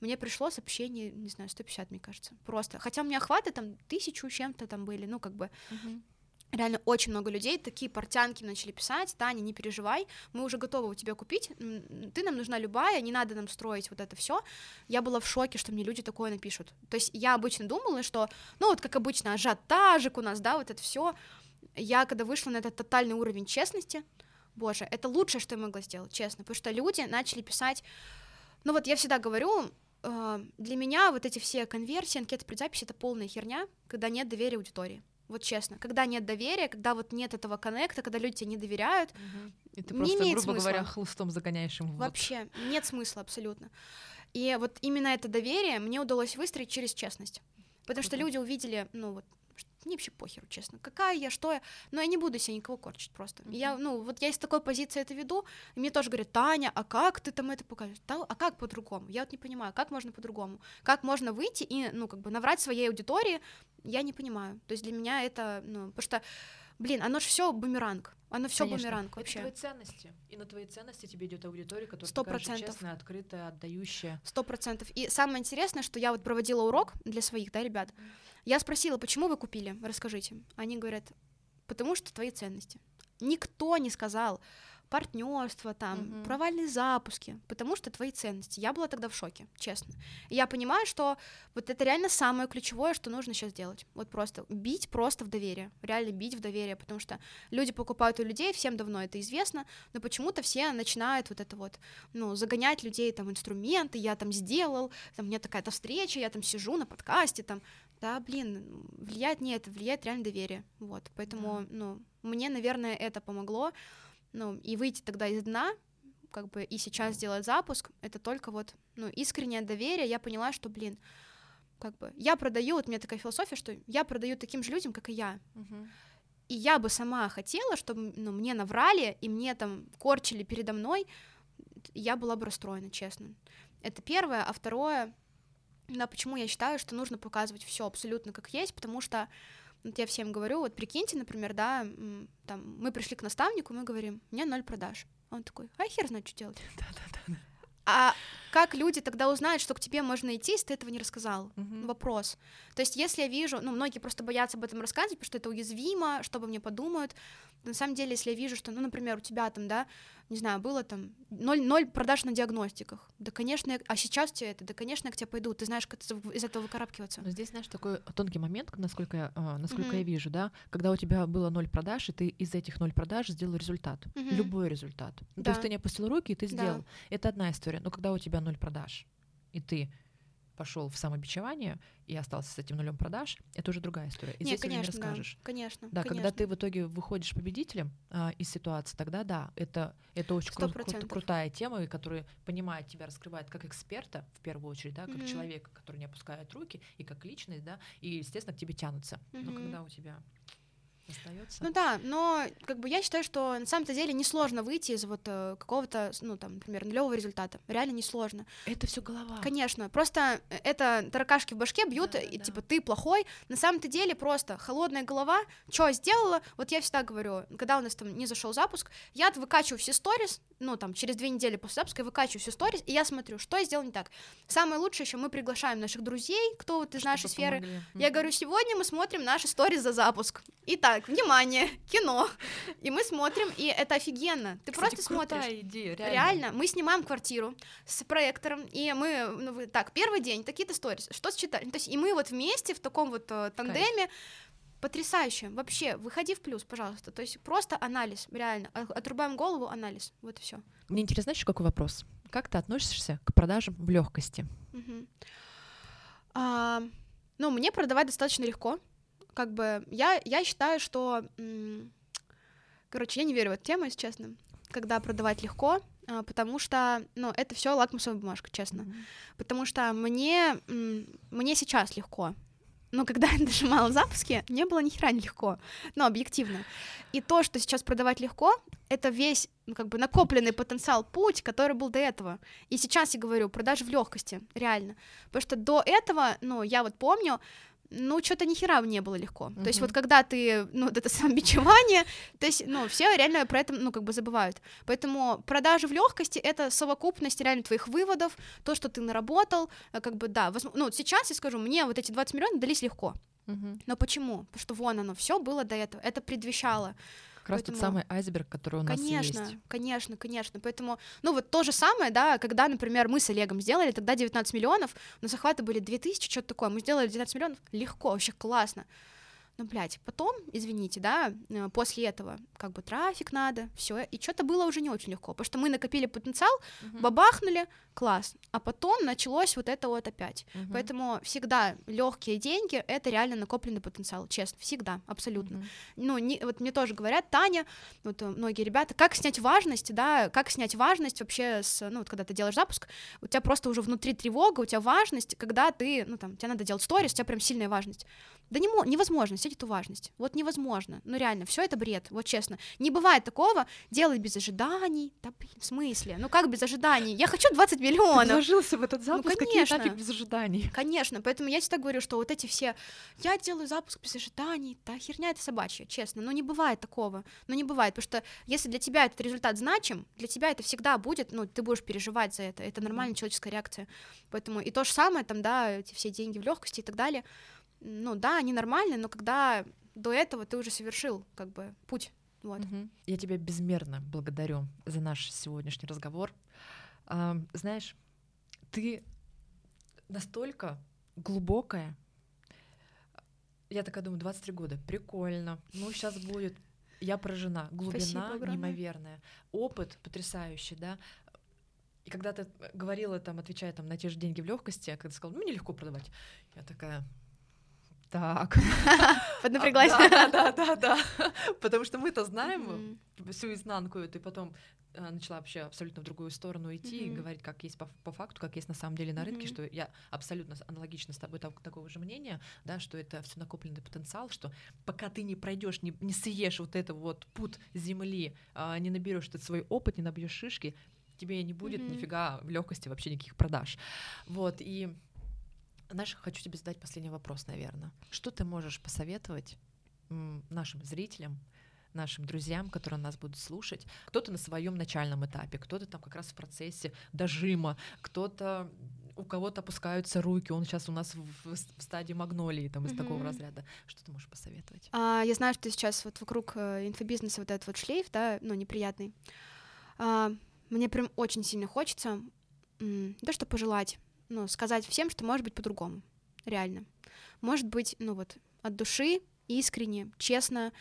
Мне пришло сообщение, не знаю, 150, мне кажется, просто. Хотя у меня охваты там тысячу чем-то там были, ну, как бы, uh-huh реально очень много людей, такие портянки начали писать, Таня, не переживай, мы уже готовы у тебя купить, ты нам нужна любая, не надо нам строить вот это все. Я была в шоке, что мне люди такое напишут. То есть я обычно думала, что, ну вот как обычно, ажиотажик у нас, да, вот это все. Я когда вышла на этот тотальный уровень честности, боже, это лучшее, что я могла сделать, честно, потому что люди начали писать, ну вот я всегда говорю, э, для меня вот эти все конверсии, анкеты, предзаписи — это полная херня, когда нет доверия аудитории. Вот честно, когда нет доверия, когда вот нет этого коннекта, когда люди тебе не доверяют, угу. и ты просто, грубо смысла. говоря, хлыстом загоняешь им. Вообще нет смысла абсолютно. И вот именно это доверие мне удалось выстроить через честность, потому Круто. что люди увидели, ну вот мне вообще похеру, честно. Какая я, что я. Но я не буду себя никого корчить просто. Mm-hmm. Я, ну, вот я из такой позиции это веду, и мне тоже говорят, Таня, а как ты там это покажешь? А как по-другому? Я вот не понимаю, как можно по-другому? Как можно выйти и, ну, как бы наврать своей аудитории? Я не понимаю. То есть для меня это, ну, потому что блин, оно же все бумеранг. Оно все бумеранг вообще. Это твои ценности. И на твои ценности тебе идет аудитория, которая 100%. такая честная, открытая, отдающая. Сто процентов. И самое интересное, что я вот проводила урок для своих, да, ребят. Я спросила, почему вы купили? Расскажите. Они говорят, потому что твои ценности. Никто не сказал, партнерство, там, угу. провальные запуски, потому что твои ценности. Я была тогда в шоке, честно. И я понимаю, что вот это реально самое ключевое, что нужно сейчас делать. Вот просто бить просто в доверие, реально бить в доверие, потому что люди покупают у людей, всем давно это известно, но почему-то все начинают вот это вот, ну, загонять людей, там, инструменты, я там сделал, там, у меня такая-то встреча, я там сижу на подкасте, там, да, блин, влияет не это, влияет реально доверие, вот, поэтому, да. ну, мне, наверное, это помогло, ну, и выйти тогда из дна, как бы, и сейчас сделать запуск, это только вот, ну, искреннее доверие, я поняла, что, блин, как бы, я продаю, вот у меня такая философия, что я продаю таким же людям, как и я, uh-huh. и я бы сама хотела, чтобы, ну, мне наврали, и мне там корчили передо мной, я была бы расстроена, честно. Это первое, а второе, да, почему я считаю, что нужно показывать все абсолютно как есть, потому что вот я всем говорю, вот прикиньте, например, да, там, мы пришли к наставнику, мы говорим, меня ноль продаж. Он такой, а хер знает, что делать. Да-да-да. А как люди тогда узнают, что к тебе можно идти, если ты этого не рассказал? Uh-huh. Вопрос. То есть, если я вижу, ну, многие просто боятся об этом рассказывать, потому что это уязвимо, что обо мне подумают. На самом деле, если я вижу, что, ну, например, у тебя там, да, не знаю, было там ноль, ноль продаж на диагностиках. Да, конечно, я... а сейчас тебе это, да, конечно, я к тебе пойду, ты знаешь, как из этого выкарабкиваться. Но здесь, знаешь, такой тонкий момент, насколько я, а, насколько mm-hmm. я вижу, да, когда у тебя было ноль продаж, и ты из этих ноль продаж сделал результат, mm-hmm. любой результат. Ну, да. То есть ты не опустил руки, и ты сделал. Да. Это одна история. Но когда у тебя ноль продаж, и ты пошел в самобичевание и остался с этим нулем продаж, это уже другая история. И не, здесь конечно, уже не расскажешь. Да, конечно. Да, конечно. когда ты в итоге выходишь победителем а, из ситуации, тогда да, это, это очень кру- кру- крутая тема, которая понимает тебя, раскрывает как эксперта, в первую очередь, да, как mm-hmm. человека, который не опускает руки, и как личность, да, и, естественно, к тебе тянутся. Mm-hmm. Но когда у тебя остается. Ну да, но как бы я считаю, что на самом-то деле несложно выйти из вот э, какого-то, ну там, например, нулевого результата. Реально несложно. Это все голова. Конечно. Просто это таракашки в башке бьют, да, и да. типа ты плохой. На самом-то деле просто холодная голова. Что сделала? Вот я всегда говорю, когда у нас там не зашел запуск, я выкачиваю все сторис, ну там через две недели после запуска я выкачиваю все сторис, и я смотрю, что я сделал не так. Самое лучшее еще мы приглашаем наших друзей, кто вот из Чтобы нашей сферы. Помогли. Я говорю, сегодня мы смотрим наши сторис за запуск. И так Так, внимание, кино. И мы смотрим, и это офигенно. Ты Кстати, просто смотришь. идея, Реально. реально. мы снимаем квартиру с проектором, и мы, ну, так, первый день, такие-то сторис, что считали? То есть, и мы вот вместе в таком вот э, тандеме, потрясающе, вообще, выходи в плюс, пожалуйста, то есть просто анализ, реально, отрубаем голову, анализ, вот и все. Мне интересно, знаешь, какой вопрос? Как ты относишься к продажам в легкости? Мгм. А, ну, мне продавать достаточно легко. Как бы я, я считаю, что... Короче, я не верю в эту тему, если честно, когда продавать легко, а, потому что, ну, это все лакмусовая бумажка, честно. Потому что мне, мне сейчас легко. Но когда я нажимала запуски, не было ни хера не легко. Ну, объективно. И то, что сейчас продавать легко, это весь, ну, как бы накопленный потенциал, путь, который был до этого. И сейчас я говорю, продажи в легкости, реально. Потому что до этого, ну, я вот помню, ну, что-то ни хера не было легко. То есть вот когда ты, ну, вот это самобичевание, то есть, ну, все реально про это, ну, как бы забывают. Поэтому продажи в легкости это совокупность реально твоих выводов, то, что ты наработал, э, как бы, да, возм- ну, вот сейчас я скажу, мне вот эти 20 миллионов дались легко. Мгм. Но почему? Потому что вон оно, все было до этого, это предвещало. Как раз тот Поэтому- самый айсберг, который у нас Конечно, есть. конечно, конечно. Поэтому, ну вот то же самое, да, когда, например, мы с Олегом сделали, тогда 19 миллионов, но захваты были 2000, что-то такое, мы сделали 19 миллионов, легко, вообще классно. Ну, блядь, потом, извините, да, э, после этого как бы трафик надо, все, и что-то было уже не очень легко, потому что мы накопили потенциал, Мгм. бабахнули, класс, а потом началось вот это вот опять. Мгм. Поэтому всегда легкие деньги это реально накопленный потенциал, честно, всегда, абсолютно Мгм. ну, не, вот мне тоже говорят, Таня, вот э, многие ребята, как снять важность, да, как снять важность вообще с, ну, вот когда ты делаешь запуск, у тебя просто уже внутри тревога, у тебя важность, когда ты, ну, там, тебе надо делать сторис, у тебя прям сильная важность. Да не, мо- невозможно снять эту важность, вот невозможно, ну, реально, все это бред, вот честно. Не бывает такого, делай без ожиданий, да, блин, в смысле, ну, как без ожиданий, я хочу 20 Ты миллионов, вложился в этот запуск, какие конечно. нафиг без ожиданий. Конечно, поэтому я всегда говорю, что вот эти все, я делаю запуск без ожиданий, да херня это собачья, честно, но не бывает такого, ну не бывает, потому что если для тебя этот результат значим, для тебя это всегда будет, ну ты будешь переживать за это, это нормальная человеческая реакция, поэтому и то же самое там, да, эти все деньги в легкости и так далее, ну да, они нормальные, но когда до этого ты уже совершил как бы путь, вот. Мгм. Я тебя безмерно благодарю за наш сегодняшний разговор. А, знаешь, ты настолько глубокая. Я такая думаю, 23 года, прикольно. Ну, сейчас будет. Я поражена. Глубина неимоверная. Опыт потрясающий, да. И когда ты говорила, там, отвечая там, на те же деньги в легкости, а когда ты сказала, ну, мне легко продавать, я такая, так. Поднапряглась. А, Да, да, да, да. Потому что мы-то знаем Мгм. всю изнанку и потом э, начала вообще абсолютно в другую сторону идти и говорить, как есть по, факту, как есть на самом деле на рынке, что я абсолютно аналогично с тобой так- такого же мнения, да, что это все накопленный потенциал, что пока ты не пройдешь, не, съешь вот это вот путь земли, а, не наберешь этот свой опыт, не набьешь шишки, тебе не будет нифига в легкости вообще никаких продаж. Вот, и знаешь, хочу тебе задать последний вопрос, наверное. Что ты можешь посоветовать нашим зрителям, нашим друзьям, которые нас будут слушать? Кто-то на своем начальном этапе, кто-то там как раз в процессе дожима, кто-то у кого-то опускаются руки, он сейчас у нас в, в стадии магнолии, там из такого Мгм. разряда. Что ты можешь посоветовать? А, я знаю, что сейчас вот вокруг э, инфобизнеса вот этот вот шлейф, да, ну, неприятный. А, мне прям очень сильно хочется, то что пожелать, но сказать всем, что может быть по-другому, реально. Может быть, ну вот, от души, искренне, честно,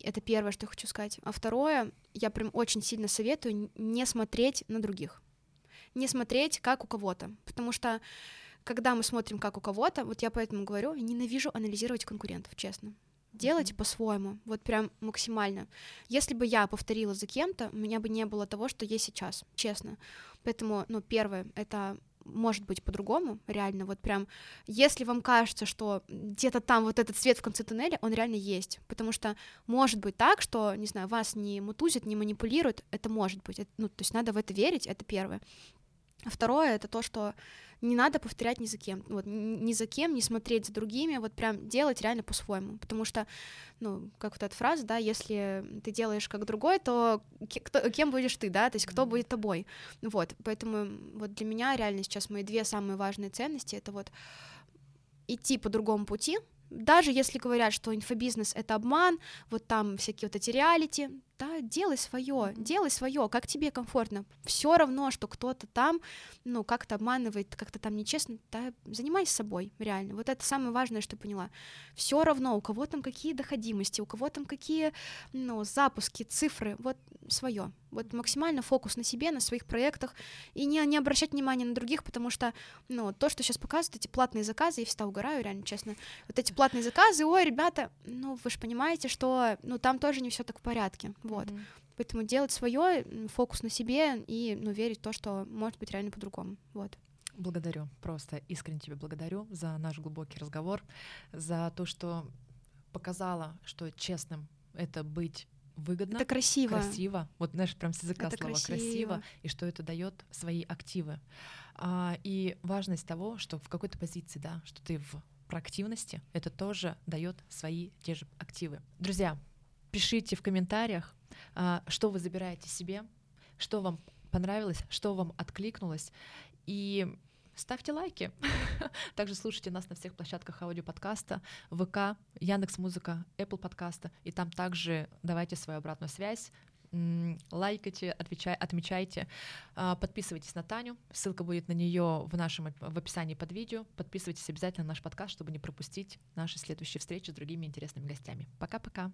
это первое, что я хочу сказать. А второе, я прям очень сильно советую не смотреть на других. Не смотреть, как у кого-то. Потому что, когда мы смотрим, как у кого-то, вот я поэтому говорю, ненавижу анализировать конкурентов, честно. Делайте по-своему, вот прям максимально. Если бы я повторила за кем-то, у меня бы не было того, что есть сейчас, честно. Поэтому, ну, первое, это может быть по-другому, реально, вот прям, если вам кажется, что где-то там вот этот свет в конце туннеля, он реально есть, потому что может быть так, что, не знаю, вас не мутузят, не манипулируют, это может быть, Это- ну, то есть надо в это верить, это первое. А второе, это то, что не надо повторять ни за кем, вот, ни за кем, не смотреть за другими, вот прям делать реально по-своему, потому что, ну, как вот эта фраза, да, если ты делаешь как другой, то кто- кем будешь ты, да, то есть кто будет тобой, вот, поэтому вот для меня реально сейчас мои две самые важные ценности, это вот идти по другому пути, даже если говорят, что инфобизнес это обман, вот там всякие вот эти реалити, да, делай свое, делай свое, как тебе комфортно. Все равно, что кто-то там, ну, как-то обманывает, как-то там нечестно, да, занимайся собой, реально. Вот это самое важное, что поняла. Все равно, у кого там какие доходимости, у кого там какие, ну, запуски, цифры, вот свое. Вот максимально фокус на себе, на своих проектах, и не, не обращать внимания на других, потому что, ну, то, что сейчас показывают, эти платные заказы, я всегда угораю, реально, честно. Вот эти платные заказы, ой, ребята, ну, вы же понимаете, что, ну, там тоже не все так в порядке, вот. Mm-hmm. Поэтому делать свое, фокус на себе и, ну, верить в то, что может быть реально по-другому, вот. Благодарю, просто искренне тебе благодарю за наш глубокий разговор, за то, что показала, что честным это быть выгодно. Это красиво. Красиво. Вот, знаешь, прям с языка это слова красиво. красиво, и что это дает свои активы. А, и важность того, что в какой-то позиции, да, что ты в проактивности, это тоже дает свои те же активы. Друзья, пишите в комментариях, что вы забираете себе, что вам понравилось, что вам откликнулось. И ставьте лайки. Также слушайте нас на всех площадках аудиоподкаста, ВК, Яндекс Музыка, Apple подкаста, и там также давайте свою обратную связь, лайкайте, отвечай, отмечайте, а, подписывайтесь на Таню, ссылка будет на нее в нашем в описании под видео, подписывайтесь обязательно на наш подкаст, чтобы не пропустить наши следующие встречи с другими интересными гостями. Пока-пока.